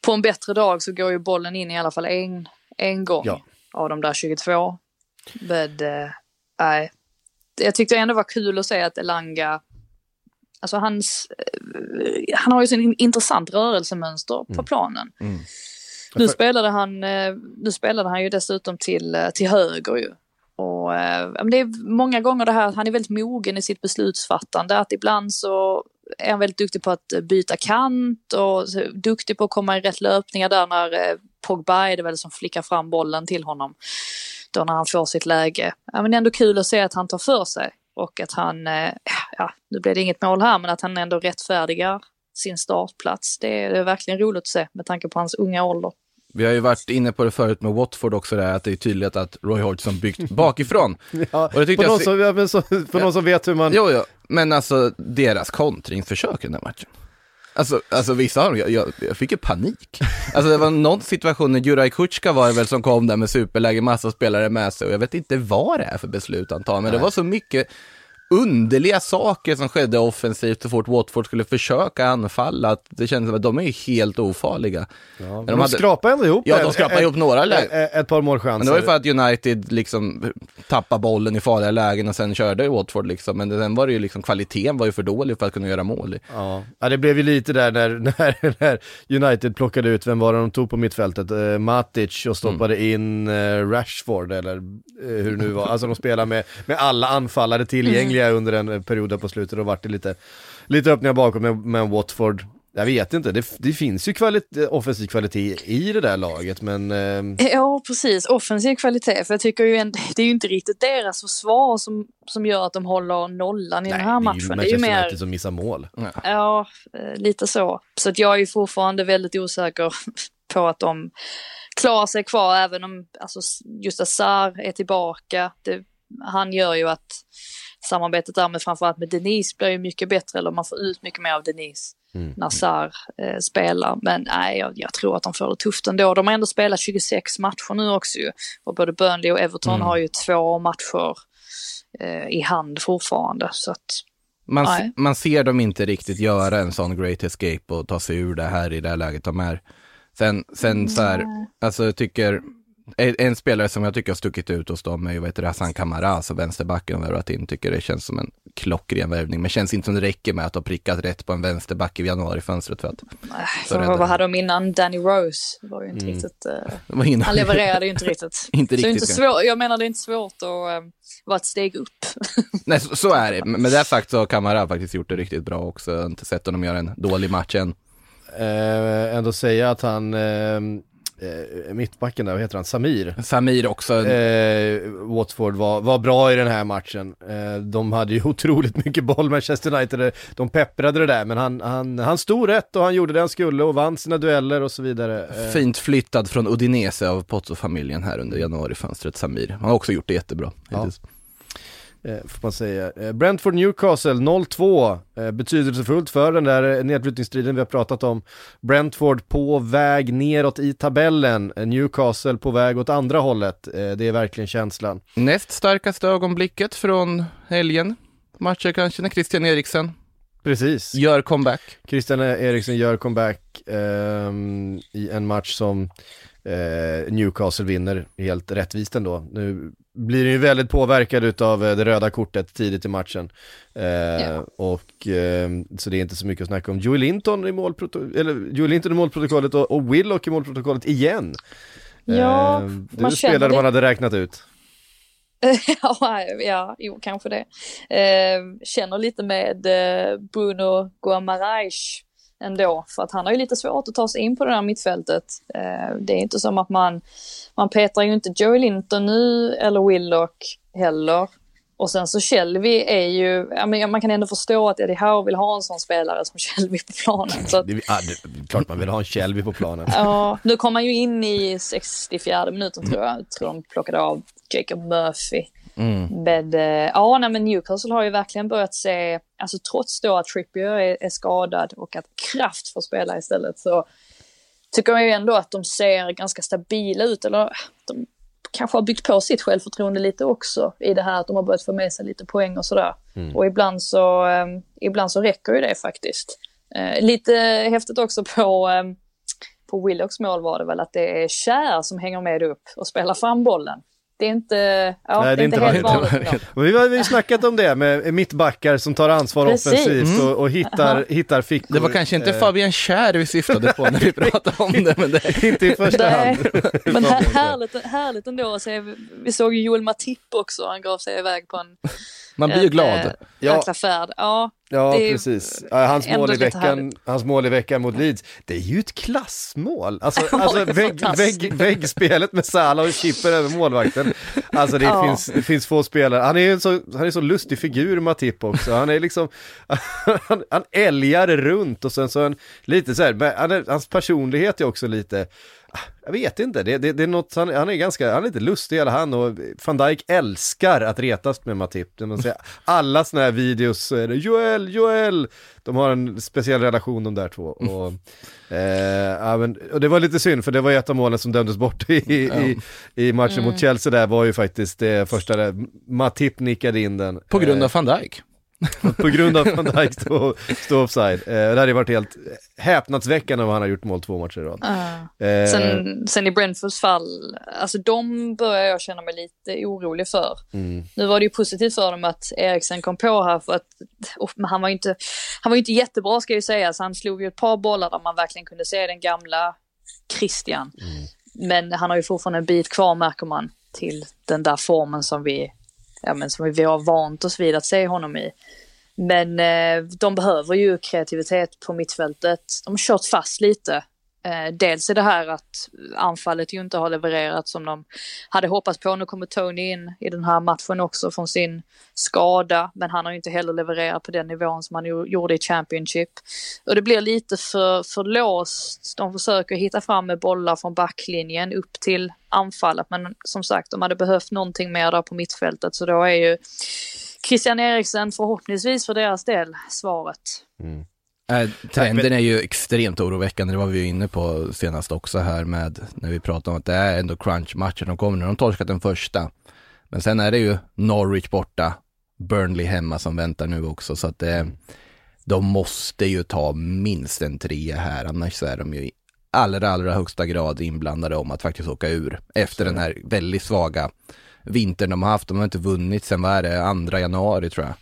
på en bättre dag så går ju bollen in i alla fall en, en gång ja. av de där 22. Men, nej. Äh, jag tyckte ändå var kul att se att Elanga Alltså hans, eh, han har ju sin intressant rörelsemönster på mm. planen. Mm. Nu, spelade han, eh, nu spelade han ju dessutom till, eh, till höger ju. Och det är många gånger det här, han är väldigt mogen i sitt beslutsfattande, att ibland så är han väldigt duktig på att byta kant och duktig på att komma i rätt löpningar där när Pogba är det väl som flickar fram bollen till honom. Då när han får sitt läge. Men det är ändå kul att se att han tar för sig och att han, eh, ja, nu blev det inget mål här, men att han ändå rättfärdigar sin startplats. Det är, det är verkligen roligt att se med tanke på hans unga ålder. Vi har ju varit inne på det förut med Watford också, där, att det är tydligt att Roy Hodgson byggt bakifrån. ja, och det på, någon som, ja, så, för ja. någon som vet hur man... Jo, jo, men alltså deras kontringsförsök i den här matchen. Alltså, alltså vissa har jag, jag, jag fick ju panik. Alltså det var någon situation när Juraj Kutjka var det väl som kom där med superläge, massa spelare med sig och jag vet inte vad det är för beslut han tar, men Nej. det var så mycket underliga saker som skedde offensivt så fort Watford skulle försöka anfalla. Att det kändes som att de är helt ofarliga. Ja, men de, de hade... skrapade ändå ihop Ja, de skrapade ihop några lägen. Ett, ett, par målchanser. Men det var ju för att United liksom tappade bollen i farliga lägen och sen körde Watford liksom. Men sen var det ju liksom, kvaliteten var ju för dålig för att kunna göra mål. Ja, ja det blev ju lite där när, när, när United plockade ut, vem var det de tog på mittfältet? Uh, Matic och stoppade mm. in uh, Rashford eller uh, hur det nu var. Alltså de spelar med, med alla anfallare tillgängliga tillgängliga under en period på slutet och vart det lite, lite öppningar bakom med, med Watford. Jag vet inte, det, det finns ju kvalit offensiv kvalitet i det där laget men... Eh... Ja precis, offensiv kvalitet, för jag tycker ju en, det är ju inte riktigt deras försvar som, som gör att de håller nollan i Nej, den här matchen. det är ju Manchester United som missar mål. Ja, ja eh, lite så. Så att jag är ju fortfarande väldigt osäker på att de klarar sig kvar även om alltså, just Azar är tillbaka. Det, han gör ju att samarbetet där med framförallt med Denise blir ju mycket bättre, eller man får ut mycket mer av Denise mm. när Sar eh, spelar. Men nej, jag, jag, tror att de får det tufft ändå. De har ändå spelat 26 matcher nu också ju. Och både Burnley och Everton mm. har ju två matcher eh, i hand fortfarande. Så att, man, man ser dem inte riktigt göra en sån great escape och ta sig ur det här i det här läget de är. Sen, sen så här, alltså jag tycker en spelare som jag tycker har stuckit ut hos dem är ju vet Hassan Kamara, alltså vänsterbacken de värvat in, tycker det känns som en klockren värvning, men känns inte som det räcker med att ha prickat rätt på en vänsterback i januarifönstret för att... Så vad hade de innan? Danny Rose var ju inte mm. riktigt... Uh, han levererade ju inte riktigt. inte riktigt. Så inte svår, jag menar det är inte svårt att uh, vara ett steg upp. Nej, så, så, är det. Med det sagt så har Kamara faktiskt gjort det riktigt bra också. Jag har inte sett honom göra en dålig match än. Uh, ändå säga att han eh, mittbacken där, vad heter han, Samir? Samir också. Eh, Watford var, var bra i den här matchen. Eh, de hade ju otroligt mycket boll, Manchester United, de pepprade det där, men han, han, han stod rätt och han gjorde det han skulle och vann sina dueller och så vidare. Eh. Fint flyttad från Udinese av Pozzo-familjen här under januarifönstret, Samir. Han har också gjort det jättebra. Ja eh, får man säga. Eh, Brentford Newcastle 0-2, eh, betydelsefullt för den där nedflyttningsstriden vi har pratat om. Brentford på väg neråt i tabellen, eh, Newcastle på väg åt andra hållet. Eh, det är verkligen känslan. Näst starkaste ögonblicket från helgen, matcher kanske, när Christian Eriksen Precis. Gör comeback. Christian Eriksen gör comeback ehm, i en match som eh, Newcastle vinner helt rättvist ändå. Nu blir ju väldigt påverkad av eh, det röda kortet tidigt i matchen. Eh, ja. Och eh, så det är inte så mycket att snacka om. Joel Linton i, målproto eller Joel Linton i målprotokollet och, och Willock i målprotokollet igen. Ja, eh, det man spelare man hade räknat ut. ja, ja, jo kanske det. Eh, känner lite med eh, Bruno Guamarais ändå, för att han har ju lite svårt att ta sig in på det där mittfältet. Eh, det är inte som att man, man petrar ju inte Joey Linton nu eller Willock heller. Och sen så Shelby är ju, ja, men man kan ändå förstå att Eddie Howe vill ha en sån spelare som Shelby på planen. Så att, Det, ja, det, klart man vill ha en Shelby på planen. ja, nu kom han ju in i 64 minuten tror jag. jag tror de plockade av Jacob Murphy. Men eh, ja, nej, men Newcastle har ju verkligen börjat se, alltså trots då att Trippier är, är skadad och att Kraft får spela istället så tycker jag ju ändå att de ser ganska stabila ut. Eller de kanske har byggt på sitt självförtroende lite också i det här att de har börjat få med sig lite poäng och sådär. Och ibland så, eh, ibland så räcker ju det faktiskt. Eh, lite häftigt också på, eh, på Willocks mål var det väl att det är Kär som hänger med upp och spelar fram bollen. Det är inte, ja, Nej, det är inte helt vanligt. Och Vi har vi har snackat om det med mittbackar som tar ansvar Precis. offensivt och, och hittar, hittar fickor. Det var kanske inte Eh, Fabian Kär vi syftade på när vi pratade om det, men det Inte i första hand. men här, härligt, härligt ändå att se. Vi såg ju Joel Matip också, han gav sig iväg på en, man blir ju glad. eh, Ja. jäkla färd. Ja, Ja, precis. Hans, mål i veckan, hans mål i veckan mot Leeds, det är ju ett klassmål. Alltså, alltså vägg, vägg, väggspelet med Salah och chipper över målvakten. Alltså det, Ja. finns, det finns få spelare. Han är ju en så, han är så lustig figur, Matip också. Han är liksom, han, han älgar runt och sen så han lite så här, han hans personlighet är också lite, jag vet inte, det, det, det är något, han, han är ganska, han är lite lustig hela han och van Dijk älskar att retas med Matip. Man alla sådana här videos, är det Joel, Joel, de har en speciell relation de där två. Och, eh, ja, men, och det var lite synd för det var ju ett av målen som dömdes bort i, i, i matchen Mm. mot Chelsea där var ju faktiskt det första där, Matip nickade in den. På grund Eh, av van Dijk. på grund av van Dijk stå, stå offside. Eh, det hade varit helt häpnadsväckande om han har gjort mål två matcher i rad. Ja. Eh, Sen, sen i Brentfords fall, alltså de börjar jag känna mig lite orolig för. mm. Nu var det ju positivt för dem att Eriksen kom på här för att och, men han var ju inte, han var inte jättebra ska jag ju säga, så han slog ju ett par bollar där man verkligen kunde se den gamla Christian. Men han har ju fortfarande en bit kvar märker man till den där formen som vi, ja, men som vi har vant oss vid att se honom i. Men eh, de behöver ju kreativitet på mittfältet. De har kört fast lite. Eh, dels är det här att anfallet ju inte har levererat som de hade hoppats på. Nu kommer Tony in i den här matchen också från sin skada, men han har ju inte heller levererat på den nivån som han gjorde i Championship. Och det blir lite för, för låst. De försöker hitta fram med bollar från backlinjen upp till anfallet, men som sagt, de hade behövt någonting mer där på mittfältet, så då är ju Christian Eriksen förhoppningsvis för deras del svaret. Mm. Äh, trenden är ju extremt oroväckande, det var vi ju inne på senast också här med när vi pratade om att det är ändå crunch-matcher de kommer när de torskat den första. Men sen är det ju Norwich borta, Burnley hemma som väntar nu också så att det, de måste ju ta minst en trea här annars så är de ju i allra, allra högsta grad inblandade om att faktiskt åka ur efter den här väldigt svaga vintern de har haft. De har inte vunnit sen, vad är det, andra januari tror jag.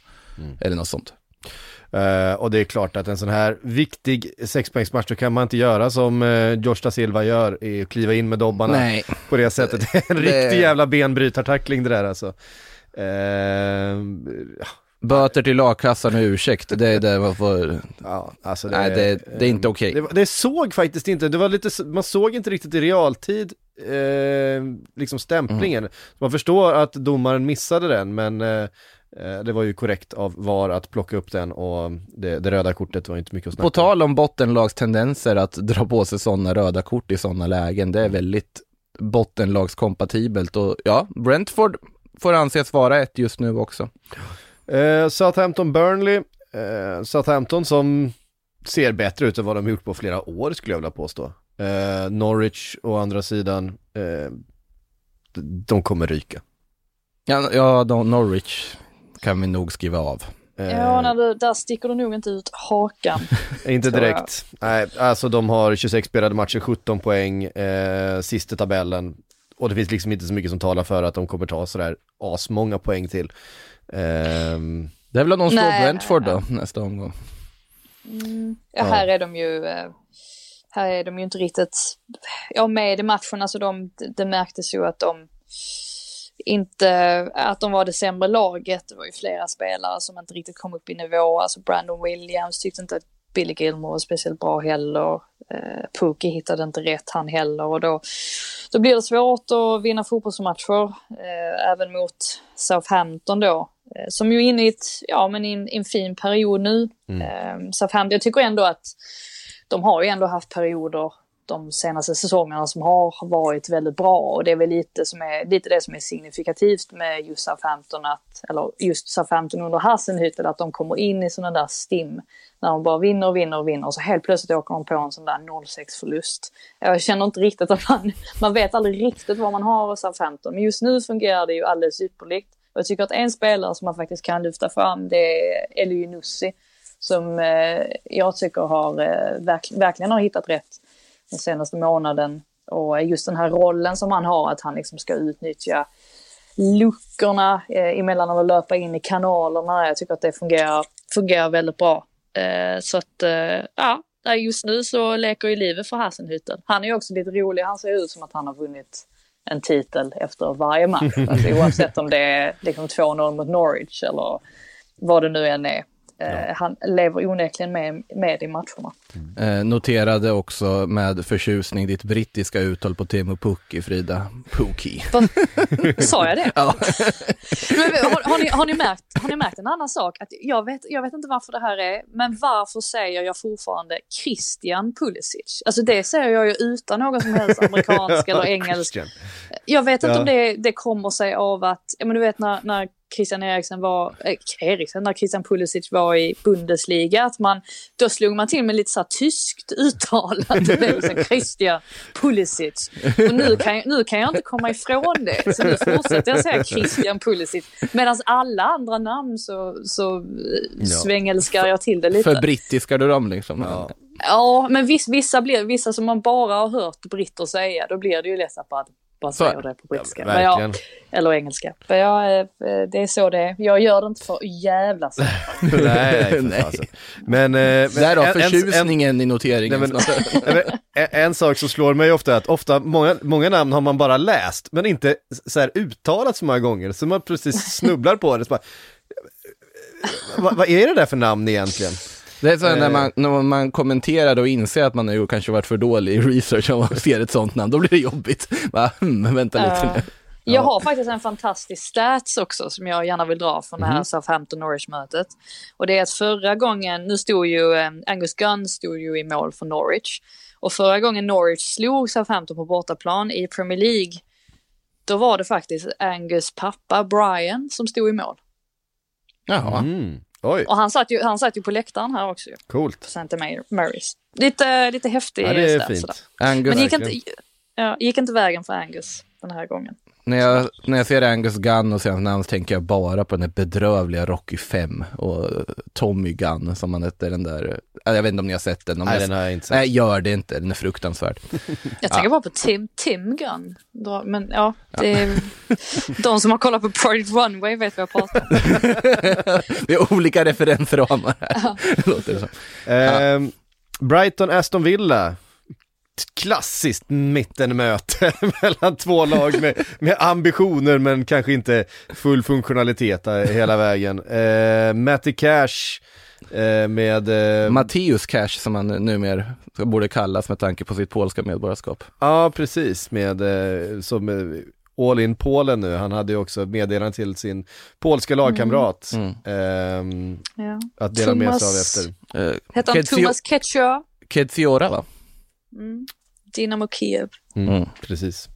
Eller något sånt. Eh, och det är klart att en sån här viktig sexpoängsmatch då kan man inte göra som uh, Josh da Silva gör, att kliva in med dobbarna Nej, på det sättet. Det är en Det- riktig jävla benbrytartackling det där alltså. Eh, Böter till a-kassan och ursäkt, det är det man får... ja, alltså Nej, det- det är inte okej. Det, var- det såg faktiskt inte, det var lite, man såg inte riktigt i realtid eh, liksom stämplingen. Mm. Man förstår att domaren missade den, men eh, det var ju korrekt av VAR att plocka upp den och det, det röda kortet var inte mycket att snacka På om. tal om bottenlagstendenser att dra på sig sådana röda kort i sådana lägen, det är väldigt bottenlagskompatibelt och ja, Brentford får anses vara ett just nu också. Eh, Southampton Burnley, eh, Southampton som ser bättre ut än vad de gjort på flera år skulle jag vilja påstå. Eh, Norwich å andra sidan, eh, de kommer ryka. Ja, ja de, Norwich kan vi nog skriva av. Eh, Ja, när du, där sticker du nog inte ut hakan. Inte direkt. Nej, alltså de har 26 spelade matcher, 17 poäng, eh, sist i tabellen. Och det finns liksom inte så mycket som talar för att de kommer ta sådär asmånga poäng till. Ehm, Det är väl om de slår Nej. Brentford då, nästa omgång. Mm. Ja, här är de ju, eh, här är de ju inte riktigt, ja med i matchen, alltså de, det märktes ju att de inte, att de var det sämre laget. Det var ju flera spelare som inte riktigt kom upp i nivå, alltså Brandon Williams tyckte inte att Billy Gilmore var speciellt bra heller. Eh, Pookie hittade inte rätt han heller och då, då blir det svårt att vinna fotbollsmatcher, eh, även mot Southampton då. eh, som ju är inne i, ett, ja, men in, en fin period nu. Mm. Eh, Southampton, jag tycker ändå att de har ju ändå haft perioder de senaste säsongerna som har varit väldigt bra och det är väl lite, som är, lite det som är signifikativt med just Southampton, att, eller just Southampton under Hassenhüttel, att de kommer in i sådana där stim när de bara vinner och vinner och vinner och så helt plötsligt åker de på en sån där 0-6 förlust. Jag känner inte riktigt att man, man vet aldrig riktigt vad man har Southampton, men just nu fungerar det ju alldeles ypperligt. Och jag tycker att en spelare som man faktiskt kan lyfta fram det är Elyounoussi som eh, jag tycker har, eh, verk, verkligen har hittat rätt den senaste månaden. Och just den här rollen som han har, att han liksom ska utnyttja luckorna eh, emellan att löpa in i kanalerna. Jag tycker att det fungerar, fungerar väldigt bra. Eh, så att, eh, ja, just nu så leker ju livet för Hassenhüttel. Han är ju också lite rolig, han ser ut som att han har vunnit en titel efter varje match. Alltså, oavsett om det är liksom 2-0 mot Norwich eller vad det nu än är. Eh, han lever onekligen med, med i matcherna. Eh, noterade också med förtjusning ditt brittiska uttal på Teemu Pukki, Frida. Pukki. Sa jag det? Ja. Men, har, har, ni, har, ni märkt, har ni märkt en annan sak? Att jag, vet, jag vet inte varför det här är, men varför säger jag fortfarande Christian Pulisic? Alltså det säger jag ju utan någon som helst amerikansk eller engelsk. Jag vet inte Ja. om det, det kommer sig av att, ja men du vet när, när Christian Eriksen var, eh, Eriksen, när Christian Pulisic var i Bundesliga, att man, då slog man till med lite så här tyskt uttal, att det blev så här Christian Pulisic. Och nu kan, jag, nu kan jag inte komma ifrån det, så nu fortsätter jag säga Christian Pulisic. Medan alla andra namn så, så ja. svängelskar jag till det lite. För brittiskar du dem liksom? Ja. Ja, men viss, vissa, blir, vissa som man bara har hört britter säga, då blir det ju lätt att Så- säga det på brittiska. Ja, Men ja, verkligen. eller engelska. För jag, eh, det är så det är. Jag gör det inte för att jävlas. nej, nej, Nej. fasen. Men, eh, men Där då, en- förtjusningen i noteringen. Nej, men- men en, en sak som slår mig ofta är att ofta, många, många namn har man bara läst, men inte så här uttalat så många gånger, så man precis snubblar på det. Så bara, vad, vad är det där för namn egentligen? Det är så här, när, Eh. man, när man kommenterar och inser att man har ju kanske varit för dålig i research och man ser ett sånt namn, då blir det jobbigt. Bara, hmm, vänta lite nu. Jag har faktiskt en fantastisk stats också som jag gärna vill dra från det Mhm. här Southampton-Norwich-mötet. Och det är att förra gången, nu stod ju eh, Angus Gunn stod ju i mål för Norwich. Och förra gången Norwich slog Southampton på bortaplan i Premier League, då var det faktiskt Angus pappa Brian som stod i mål. Jaha. Mm. Oj, Och han satt ju, han satt ju på läktaren här också ju, på coolt. St. Marys. Lite, lite häftig Ja, det är sådär. fint. Angus, Men gick verkligen. inte, ja, gick inte vägen för Angus den här gången. När, jag, när jag ser Angus Gunn och ser hans namn så tänker jag bara på den där bedrövliga Rocky 5 och Tommy Gunn som han hette, den där, jag vet inte om ni har sett den. Om Nej, jag, den har jag inte sett. nej, gör det inte, den är fruktansvärd. Jag tänker bara på Tim, Tim Gunn. Då- Men ja, det är, de som har kollat på Project Runway vet vad jag pratar om. Vi har olika referensramar här, låter det som. Ehm, Brighton, Aston Villa. Klassiskt mittenmöte mellan två lag med, med ambitioner men kanske inte full funktionalitet där hela vägen. Uh, Matty Cash eh, med, eh, Matteus Cash som han numera borde kallas med tanke på sitt polska medborgarskap. ja precis, med eh, som eh, All in Polen nu, han hade ju också meddelande till sin polska lagkamrat Mm. ehm, Ja. att dela med sig av Thomas- efter. Eh, Hette han Thomas Ketchua? Kedziora va? Mm. Dynamo Kiev. Mm, Mm. Precis.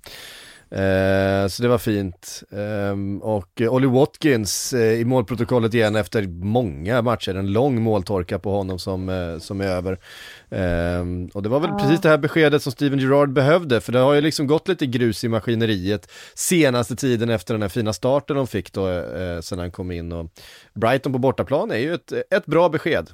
Eh, så det var fint. Ehm, och eh, Olly Watkins eh, i målprotokollet igen efter många matcher, en lång måltorka på honom som, eh, som är över. Ehm, och det var väl Ja. precis det här beskedet som Steven Gerrard behövde, för det har ju liksom gått lite grus i maskineriet senaste tiden efter den här fina starten de fick då, eh, sen han kom in. Och Brighton på bortaplan är ju ett, ett bra besked.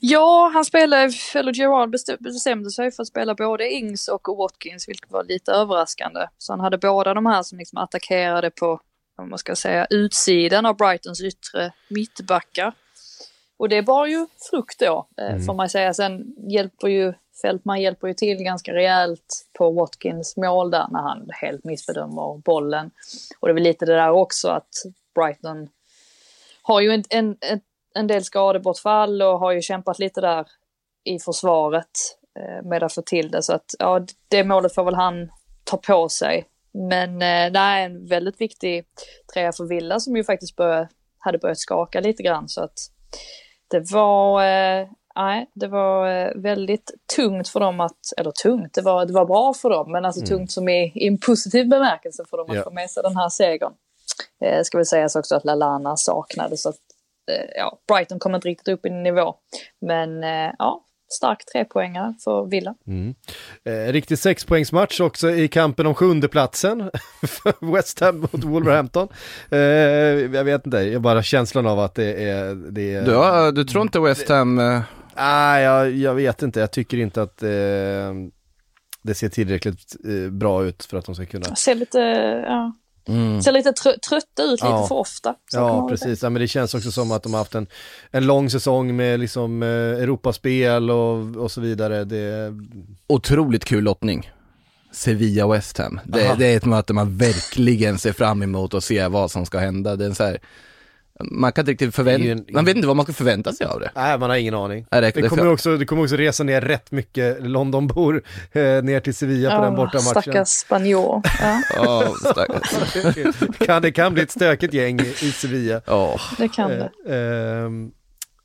Ja, han spelade, eller Gerard bestäm- bestämde sig för att spela både Ings och Watkins, vilket var lite överraskande. Så han hade båda de här som liksom attackerade på, vad man ska säga, utsidan av Brightons yttre mittbackar. Och det bar ju frukt då, eh, får man säga. Sen hjälper ju Fältman hjälper ju till ganska rejält på Watkins mål där när han helt missbedömer bollen. Och det är väl lite det där också att Brighton har ju en, en, en, en del skadebortfall och har ju kämpat lite där i försvaret eh, med att få till det. Så att ja, det målet får väl han ta på sig. Men eh, det är en väldigt viktig trea för Villa som ju faktiskt börjar hade börjat skaka lite grann så att det var, eh, nej, det var eh, väldigt tungt för dem att, eller tungt, det var, det var bra för dem, men alltså Mm. tungt som i, i en positiv bemärkelse för dem att Ja. få med sig den här segern. Eh, ska väl sägas också att Lalana saknades, så att eh, ja, Brighton kommer inte riktigt upp i nivå. Men eh, ja, stark trepoängare för Villa. Eh, riktig sexpoängsmatch också i kampen om sjunde platsen för West Ham mot Wolverhampton. Eh, jag vet inte, jag bara känslan av att det är... Det är Du, har- du tror inte West Ham... eh, Nej, jag, jag vet inte. Jag tycker inte att eh, det ser tillräckligt eh, bra ut för att de ska kunna... Ser lite, ja, Mm. ser lite trö- trötta ut lite Ja. för ofta. Ja, precis. Ja, men det känns också som att de har haft en, en lång säsong med liksom eh, Europaspel och, och så vidare. Det, Otroligt kul lottning. Sevilla West Ham. Det, det är ett möte man verkligen ser fram emot och se vad som ska hända. Det är en så här, man kan inte riktigt Det förvänta, en- man vet inte vad man ska förvänta sig av det. nej, man har ingen aning. Nej, det- Det det- kommer också, det kommer också resa ner rätt mycket Londonbor eh, ner till Sevilla på den borta matchen. Stackars spanjor. Ja, Ja, stackars. kan, det kan bli ett stökigt gäng i Sevilla. Ja. det kan det. Eh, ehm,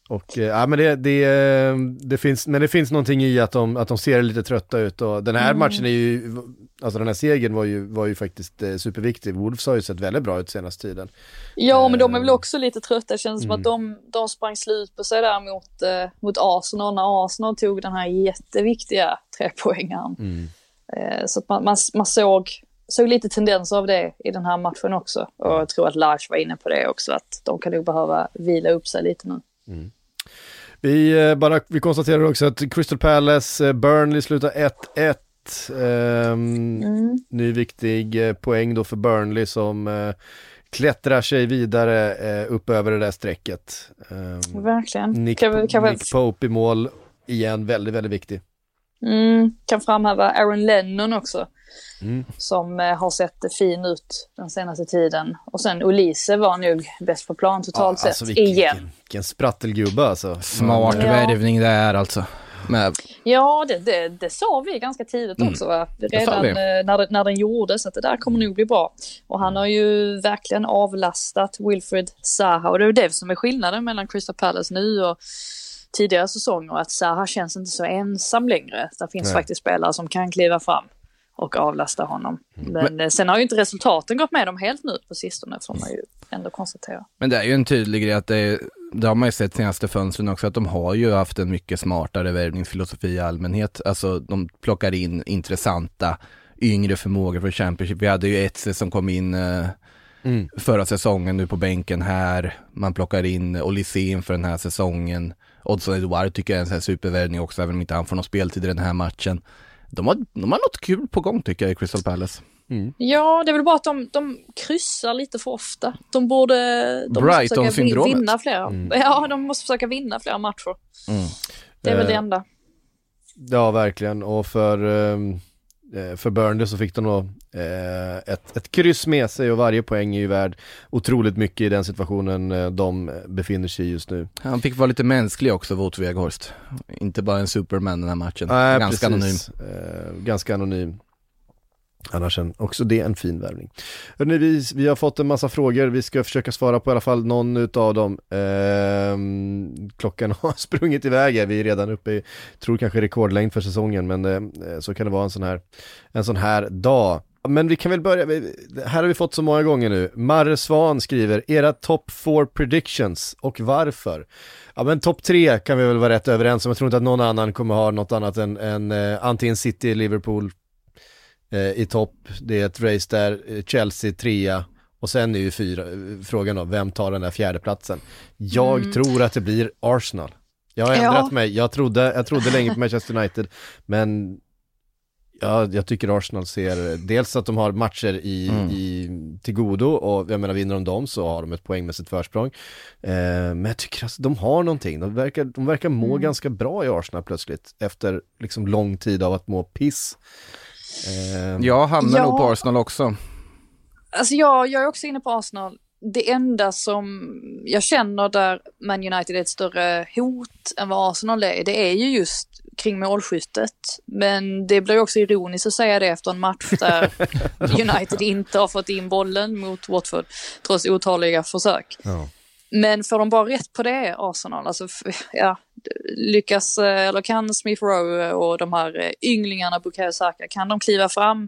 och eh, ja, men det, det, eh, det finns, men det finns någonting i att de, att de ser lite trötta ut och den här matchen är ju, alltså den här segern var ju, var ju faktiskt eh, superviktig. Wolves har ju sett väldigt bra ut senaste tiden. Ja, men de är Eh, väl också lite trötta. Det känns mm. som att de, de sprang slut på sig där mot, eh, mot Arsenal när Arsenal tog den här jätteviktiga trepoängaren. Mm. Eh, så man, man, man såg, såg lite tendenser av det i den här matchen också. Och jag tror att Lars var inne på det också, att de kan nog behöva vila upp sig lite nu. Vi, eh, bara, vi konstaterar också att Crystal Palace, eh, Burnley slutar 1-1. Ehm, Mm. Ny viktig poäng då för Burnley som eh, klättrar sig vidare eh, upp över det där strecket. Ehm, Verkligen. Nick, kan, vi- kan, Nick Pope i mål, igen väldigt, väldigt viktig. mm, kan framhäva Aaron Lennon också. Mm. Som eh, har sett fin ut den senaste tiden. Och sen Olise var nog bäst på plan totalt alltså, sett. vilken, Igen. Vilken, vilken sprattelgubbe alltså. Smart Ja. värvning det är alltså. Men, Ja, det, det, det sa vi ganska tidigt också. Va? sa Redan eh, när, när den gjordes, att det där kommer nog bli bra. Och han har ju verkligen avlastat Wilfred Zaha. Och det är det som är skillnaden mellan Crystal Palace nu och tidigare säsonger. Att Zaha känns inte så ensam längre. Det finns Nej. faktiskt spelare som kan kliva fram och avlasta honom. Mm. Men, eh, sen har ju inte resultaten gått med dem helt nu på sistone, får man ju ändå konstatera. men det är ju en tydlig grej att det, är- det har man ju sett senaste fönstren också, att de har ju haft en mycket smartare värvningsfilosofi i allmänhet. Alltså de plockar in intressanta yngre förmågor för Championship. Vi hade ju Etze som kom in eh, Mm. förra säsongen nu på bänken här. Man plockar in Olysén för den här säsongen. Odson Edouard tycker jag är en sån här supervärvning också, även om inte han får någon speltid i den här matchen. De har, de har något kul på gång tycker jag i Crystal Palace. Ja, det är väl bara att de, de kryssar lite för ofta. De borde... De måste försöka Brighton-syndromet. Vinna flera. Ja, de måste försöka vinna flera matcher. Det är väl det Eh, enda. Ja, verkligen. Och för, ehm, eh, för Burnley så fick de då eh, ett, ett kryss med sig och varje poäng är ju värd otroligt mycket i den situationen eh, de befinner sig i just nu. Han fick vara lite mänsklig också, Wout Weghorst. Inte bara en superman den här matchen. Nej, Ganska precis. anonym. Eh, ganska anonym. Annars en, också det en fin värvning. Hörrni, vi, vi har fått en massa frågor, vi ska försöka svara på i alla fall någon av dem. Ehm, klockan har sprungit iväg, här. vi är redan uppe i, tror kanske rekordlängd för säsongen, men eh, så kan det vara en sån här, en sån här dag. Men vi kan väl börja, vi- här har vi fått så många gånger nu. Marre Svan skriver, era top 4 predictions och varför? Ja men topp tre kan vi väl vara rätt överens om, jag tror inte att någon annan kommer ha något annat än, än eh, antingen City, Liverpool i topp, det är ett race där, eh, Chelsea trea och sen är ju fyra, eh, frågan då, vem tar den där fjärde platsen? Jag tror att det blir Arsenal. Jag har Ja. ändrat mig, jag trodde, jag trodde länge på Manchester United, men Ja, jag tycker Arsenal ser, dels att de har matcher i, Mm. i, till godo och jag menar vinner de dem så har de ett poängmässigt försprång. Eh, men jag tycker att de har någonting, de verkar, de verkar må ganska bra i Arsenal plötsligt efter liksom lång tid av att må piss. Eh, Jag hamnar Ja. nog på Arsenal också. Alltså jag, jag är också inne på Arsenal. Det enda som jag känner där Man United är ett större hot än vad Arsenal är, det är ju just kring målskyttet. Men det blir också ironiskt att säga det efter en match där United inte har fått in bollen mot Watford, trots otaliga försök. Ja. Men får de bara rätt på det, Arsenal, alltså ja, lyckas, eh, eller kan Smith Rowe och de här eh, ynglingarna, Bukayo Saka, kan de kliva fram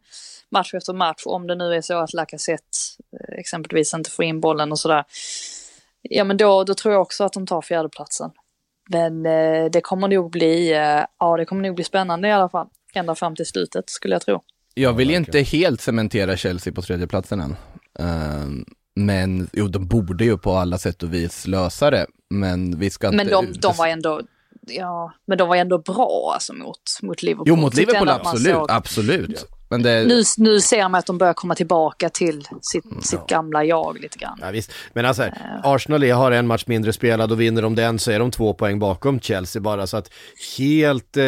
match efter match om det nu är så att Lacazette eh, exempelvis inte får in bollen och sådär. Ja men då, då tror jag också att de tar fjärdeplatsen. Men eh, det kommer nog bli, eh, ja det kommer nog bli spännande i alla fall. Ända fram till slutet skulle jag tro. Jag vill inte helt cementera Chelsea på tredjeplatsen än. Uh, men jo, de borde ju på alla sätt och vis lösa det. Men vi ska Men de, de var ändå, ja, men de var ändå bra alltså mot, mot Liverpool. Jo, mot Liverpool absolut, såg... absolut. Men det... nu, nu ser man att de börjar komma tillbaka till sitt, mm, sitt gamla jag lite grann. Ja, visst. Men alltså, uh... Arsenal har en match mindre spelad och vinner de den så är de två poäng bakom Chelsea bara. Så att helt, eh,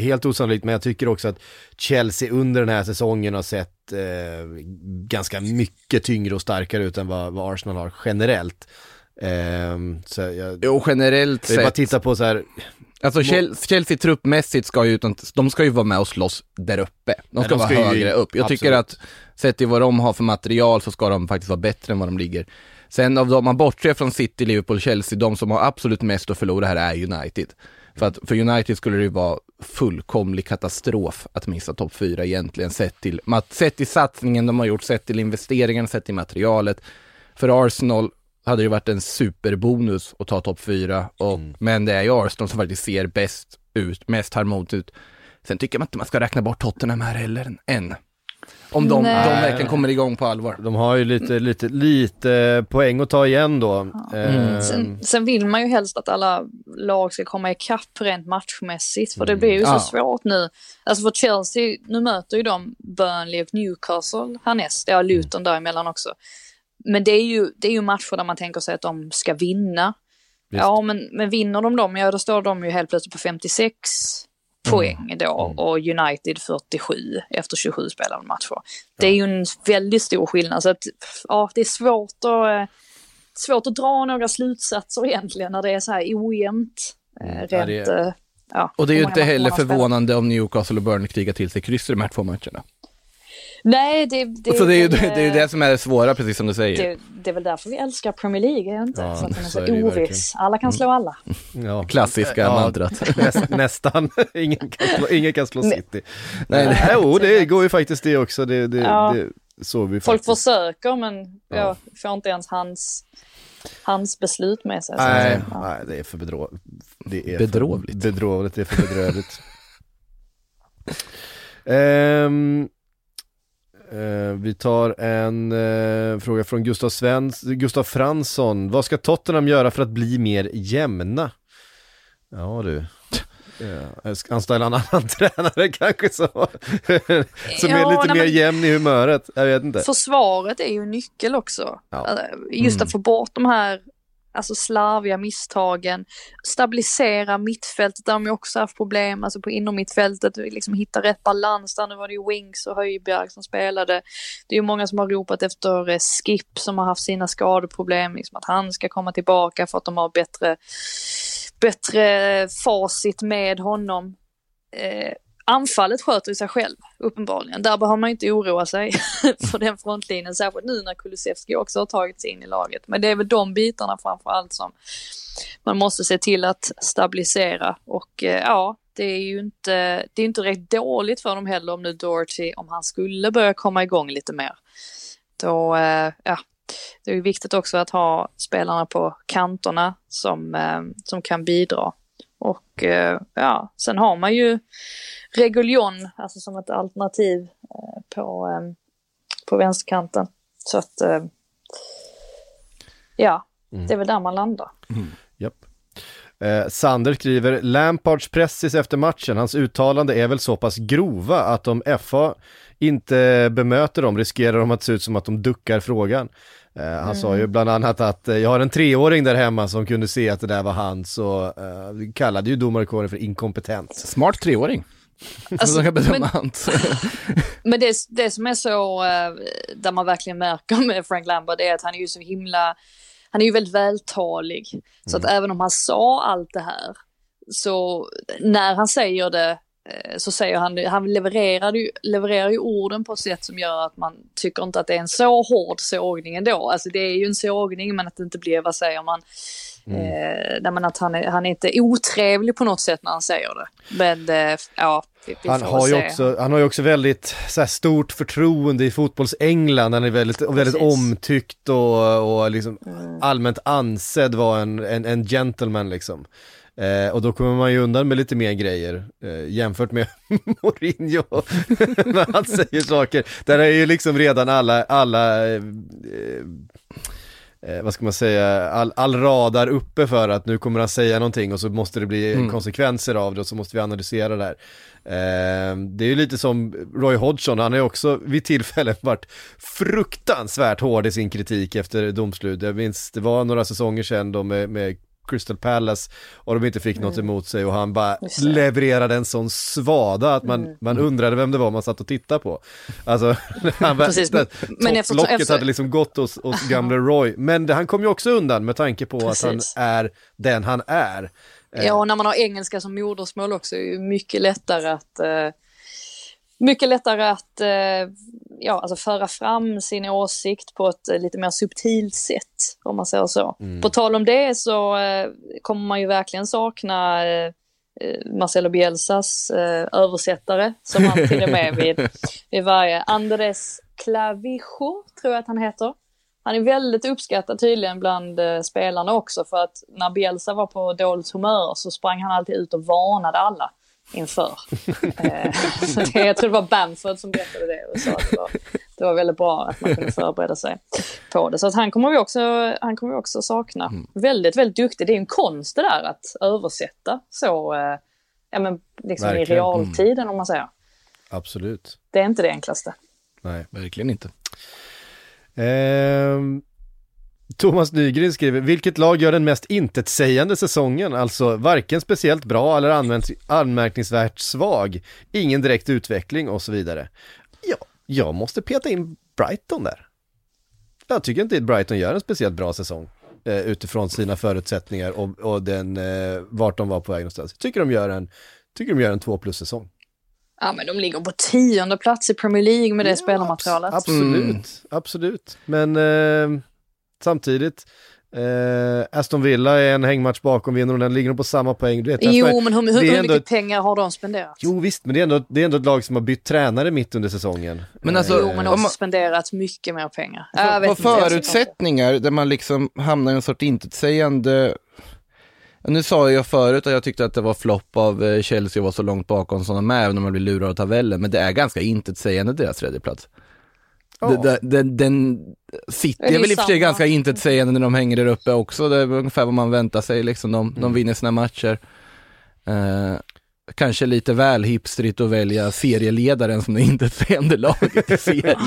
helt osannolikt, men jag tycker också att Chelsea under den här säsongen har sett eh, ganska mycket tyngre och starkare ut än vad, vad Arsenal har generellt. Eh, så jag, jo, generellt sett. bara titta på så här, Alltså Chelsea truppmässigt ska ju, de ska ju vara med och slåss där uppe. De ska, de ska vara högre ju, upp. Jag absolut. tycker att sett till vad de har för material så ska de faktiskt vara bättre än vad de ligger. Sen av de man bortser från City, Liverpool, Chelsea, de som har absolut mest att förlora här är United. För att för United skulle det ju vara fullkomlig katastrof att missa topp fyra egentligen sett till, sett till satsningen de har gjort, sett till investeringen, sett till materialet. För Arsenal hade det varit en superbonus att ta topp fyra. Och, mm. Men det är ju Arsenal som faktiskt ser bäst ut, mest harmoniskt ut. Sen tycker man inte man ska räkna bort Tottenham här heller, än. Om de, de verkligen kommer igång på allvar. De har ju lite, lite, lite poäng att ta igen då. Ja. Mm. Sen, sen, vill man ju helst att alla lag ska komma ikapp rent matchmässigt, för det mm. blir ju så ja. svårt nu. Alltså för Chelsea, nu möter ju de Burnley och Newcastle härnäst, ja Luton däremellan också. Men det är, ju, det är ju matcher där man tänker sig att de ska vinna. Visst. Ja, men, men vinner de dem, ja då står de ju helt plötsligt på 56 poäng mm. då mm. och United 47 efter 27 spelade matcher. Det är ju en väldigt stor skillnad så att ja, det är svårt att, eh, svårt att dra några slutsatser egentligen när det är så här ojämnt. Eh, mm. Rent, ja, är... Eh, ja, och det är ju inte heller förvånande om Newcastle och Burnley krigar till sig kryss i de här två matcherna. Nej, det, det, så det är ju det, är ju det som är det svåra, precis som du säger. Det, det är väl därför vi älskar Premier League, är det inte? Ja, så att den är så, så är oviss. Alla kan slå alla. Ja. Klassiska ja, mantrat. Näst, nästan. ingen, kan slå, ingen kan slå City. Nej, Nej, jo, det går ju faktiskt det också. Det, det, ja. det såg vi Folk försöker, men ja. jag får inte ens hans hans beslut med sig. Nej, ja. nej det är för bedrå det är bedråvligt. För bedråvligt, det är för bedrövligt. um, Eh, vi tar en eh, fråga från Gustav, Svens, Gustav Fransson. Vad ska Tottenham göra för att bli mer jämna? Ja du. Ja, anställa en annan tränare kanske så, som ja, är lite nej, mer jämn i humöret, jag vet inte. Försvaret är ju nyckel också. Ja. Just att mm. få bort de här alltså slarviga misstagen, stabilisera mittfältet där de ju också haft problem, alltså på inom mittfältet, liksom hitta rätt balans där, nu var det ju Wings och Höjbjerg som spelade. Det är ju många som har ropat efter eh, Skip som har haft sina skadeproblem, liksom att han ska komma tillbaka för att de har bättre, bättre facit med honom. Eh, Anfallet sköter sig själv, uppenbarligen. Där behöver man inte oroa sig för den frontlinjen, särskilt nu när Kulusevski också har tagit sig in i laget. Men det är väl de bitarna framför allt som man måste se till att stabilisera. Och eh, ja, det är ju inte, det är inte rätt dåligt för dem heller om nu Doherty, om han skulle börja komma igång lite mer. Då, eh, ja, det är ju viktigt också att ha spelarna på kanterna som, eh, som kan bidra. Och ja, sen har man ju Reguljon, alltså som ett alternativ eh, på, eh, på vänsterkanten. Så att, eh, ja, mm. det är väl där man landar. Mm. Yep. Eh, Sander skriver, Lampards pressis efter matchen, hans uttalande är väl så pass grova att om FA inte bemöter dem riskerar de att se ut som att de duckar frågan. Eh, han mm. sa ju mm. bland annat att eh, jag har en treåring där hemma som kunde se att det där var hans och eh, kallade ju domarkåren för inkompetent. Smart treåring. Alltså, kan bedöma men, men det, det som är så, uh, där man verkligen märker med Frank Lambert är att han är ju så himla, han är ju väldigt vältalig. Så mm. att även om han sa allt det här, så när han säger det så säger han, han levererar ju, levererar ju orden på ett sätt som gör att man tycker inte att det är en så hård sågning ändå. Alltså det är ju en sågning men att det inte blir, vad säger man, Mm. Eh, men att han är, han är inte otrevlig på något sätt när han säger det. Men eh, ja, vi, vi han, har ju också, han har ju också väldigt så här, stort förtroende i fotbolls-England. Han är väldigt, väldigt omtyckt och, och liksom mm. allmänt ansedd vara en, en, en gentleman liksom. Eh, och då kommer man ju undan med lite mer grejer eh, jämfört med Mourinho när han säger saker. Där är ju liksom redan alla, alla eh, eh, vad ska man säga, all, all radar uppe för att nu kommer han säga någonting och så måste det bli mm. konsekvenser av det och så måste vi analysera det här. Eh, det är ju lite som Roy Hodgson, han har ju också vid tillfällen varit fruktansvärt hård i sin kritik efter domslut. Jag minns, det var några säsonger sedan då med, med Crystal Palace och de inte fick mm. något emot sig och han bara levererade en sån svada att man, mm. man undrade vem det var man satt och tittade på. Alltså, han var, Precis, men, men topplocket efter... hade liksom gått hos, hos gamle Roy, men det, han kom ju också undan med tanke på Precis. att han är den han är. Ja, och när man har engelska som modersmål också är det mycket lättare att mycket lättare att uh, ja, alltså föra fram sin åsikt på ett uh, lite mer subtilt sätt, om man säger så. Mm. På tal om det så kommer man ju verkligen sakna Marcelo Bielsas översättare som han till och med vid, vid varje Andres Clavijo, tror jag att han heter. Han är väldigt uppskattad tydligen bland eh, spelarna också för att när Bielsa var på dåligt humör så sprang han alltid ut och varnade alla inför. eh, det, jag tror det var Bamford som berättade det och sa att det var, det var väldigt bra att man kunde förbereda sig på det. Så att han kommer vi också, han kommer vi också sakna. Mm. Väldigt, väldigt duktig. Det är en konst det där att översätta så, eh, ja men liksom i realtiden mm. om man säger. Absolut. Det är inte det enklaste. Nej, verkligen inte. Eh, Thomas Nygren skriver, vilket lag gör den mest intetsägande säsongen? Alltså varken speciellt bra eller anmärkningsvärt svag, ingen direkt utveckling och så vidare. Ja, jag måste peta in Brighton där. Jag tycker inte att Brighton gör en speciellt bra säsong eh, utifrån sina förutsättningar och, och den, eh, vart de var på väg någonstans. Jag tycker de gör en, tycker de gör en två plus säsong. Ja men de ligger på tionde plats i Premier League med det ja, spelarmaterialet. Absolut, mm. absolut. Men eh, samtidigt, eh, Aston Villa är en hängmatch bakom, vinner och den ligger nog på samma poäng. Du vet, jo men hur, hur, hur mycket ett... pengar har de spenderat? Jo visst, men det är, ändå, det är ändå ett lag som har bytt tränare mitt under säsongen. Men alltså, jo men också man... spenderat mycket mer pengar. På, på förutsättningar där man liksom hamnar i en sorts intetsägande nu sa jag förut att jag tyckte att det var flopp av eh, Chelsea att vara så långt bakom som de är, även om man blir lurad av tabellen, men det är ganska intetsägande deras tredjeplats. Den, den, den City är, är väl i och för sig ganska intetsägande när de hänger där uppe också, det är ungefär vad man väntar sig liksom, de, mm. de vinner sina matcher. Uh, kanske lite väl hipstrigt att välja serieledaren som det intetsägande laget i serien.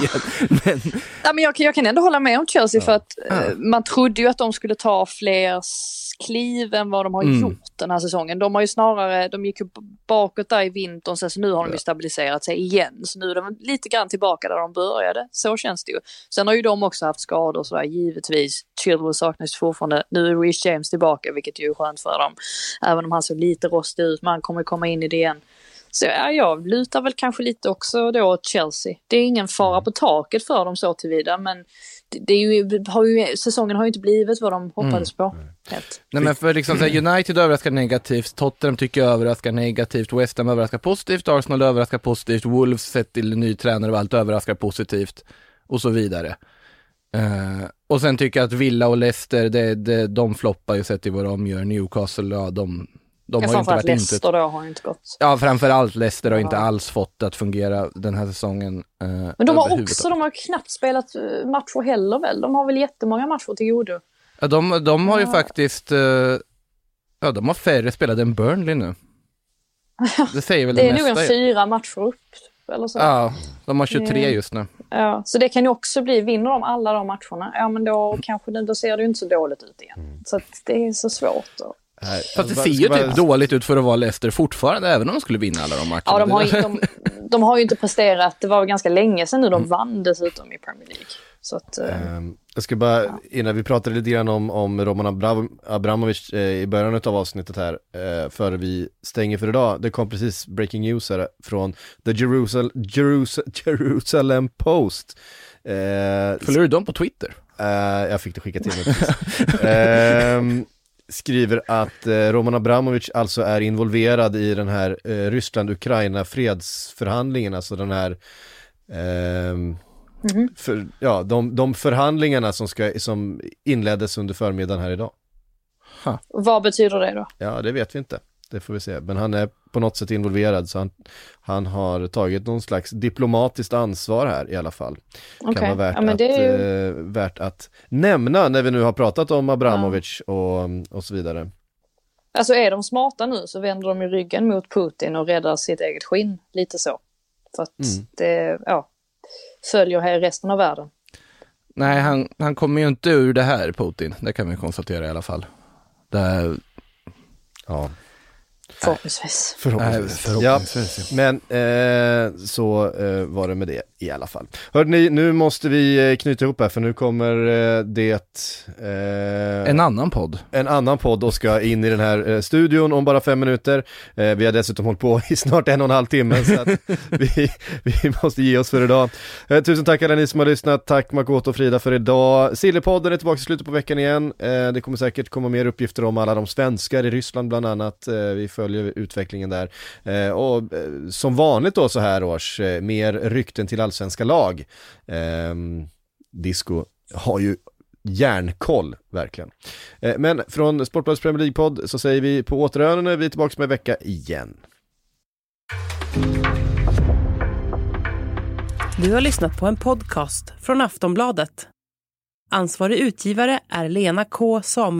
men... Ja, men jag, jag kan ändå hålla med om Chelsea ja. för att uh, man trodde ju att de skulle ta fler kliv än vad de har mm. gjort den här säsongen. De har ju snarare, de gick ju bakåt där i vintern, så nu har de ju stabiliserat sig igen. Så nu är de lite grann tillbaka där de började, så känns det ju. Sen har ju de också haft skador sådär, givetvis. Chilwell saknas fortfarande. Nu är Reece James tillbaka, vilket ju är skönt för dem. Även om han såg lite rostig ut, men han kommer komma in i det igen. Så ja, jag lutar väl kanske lite också då åt Chelsea. Det är ingen fara mm. på taket för dem så tillvida, men det är ju, har ju, säsongen har ju inte blivit vad de hoppades på. Mm. Helt. Nej men för liksom här, United överraskar negativt, Tottenham tycker jag överraskar negativt, West Ham överraskar positivt, Arsenal överraskar positivt, Wolves sett till ny tränare och allt överraskar positivt och så vidare. Uh, och sen tycker jag att Villa och Leicester, det, det, de floppar ju sett till vad de gör, Newcastle, ja de de ja, har inte varit Leicester inte... då har inte gått. Ja, framförallt Leicester har ja. inte alls fått att fungera den här säsongen. Eh, Men de har också, de har knappt spelat eh, matcher heller väl? De har väl jättemånga matcher till godo? Ja, de, de har ju faktiskt, eh, ja de har färre spelade än Burnley nu. Det säger väl det, det är nog en fyra matcher upp. Eller så. Ja, de har 23 just nu. Ja, så det kan ju också bli, vinner de alla de matcherna, ja men då kanske det, då ser det ju inte så dåligt ut igen. Mm. Så det är så svårt. Att... Fast det ser ju typ dåligt ut för att vara Leicester fortfarande, även om de skulle vinna alla de matcherna. Ja, de har, de, de har ju inte presterat, det var ganska länge sedan nu de Mm. vann dessutom i Premier League. Så att, Ehm, Jag ska bara, innan vi pratade lite grann om, om Roman Abram, Abramovic eh, i början av avsnittet här, eh, före vi stänger för idag. Det kom precis breaking news här från The Jerusal, Jerusal, Jerusalem Post. Eh, Följer du dem på Twitter? Eh, jag fick det skickat till mig. Ehm, skriver att eh, Roman Abramovic alltså är involverad i den här eh, Ryssland-Ukraina fredsförhandlingen, alltså den här ehm, för, ja, de, de förhandlingarna som, ska, som inleddes under förmiddagen här idag. vad betyder det då? Ja, det vet vi inte. Det får vi se. Men han är på något sätt involverad så han, han har tagit någon slags diplomatiskt ansvar här i alla fall. Okej, Kan vara värt, ja, att, ju... eh, värt att nämna när vi nu har pratat om Abramovic och, och så vidare. Alltså är de smarta nu så vänder de ju ryggen mot Putin och räddar sitt eget skinn, lite så. För att Mm. det, ja, följer här resten av världen. Nej, han, han kommer ju inte ur det här, Putin. Det kan vi konstatera i alla fall. Det Ja, Förhoppningsvis. förhoppningsvis. Nej, förhoppningsvis, Ja, men eh, så eh, var det med det i alla fall. Hörde ni, nu måste vi eh, knyta ihop här för nu kommer eh, det eh, En annan podd. en annan podd och ska in i den här eh, studion om bara fem minuter. Eh, vi har dessutom hållit på i snart en och en halv timme så att vi, vi måste ge oss för idag. Eh, tusen tack alla ni som har lyssnat. Tack Makoto och Frida för idag. Sillypodden är tillbaka i slutet på veckan igen. Det kommer säkert komma mer uppgifter om alla de svenskar i Ryssland bland annat. Vi följer utvecklingen där. Och som vanligt då så här års, mer rykten till allsvenska lag. Eh, Disco har ju järnkoll, verkligen. Eh, Men från Sportbladets Premier League-podd så säger vi på återhörande, vi är tillbaka med en vecka igen. Du har lyssnat på en podcast från Aftonbladet. Ansvarig utgivare är Lena K Samuelsson.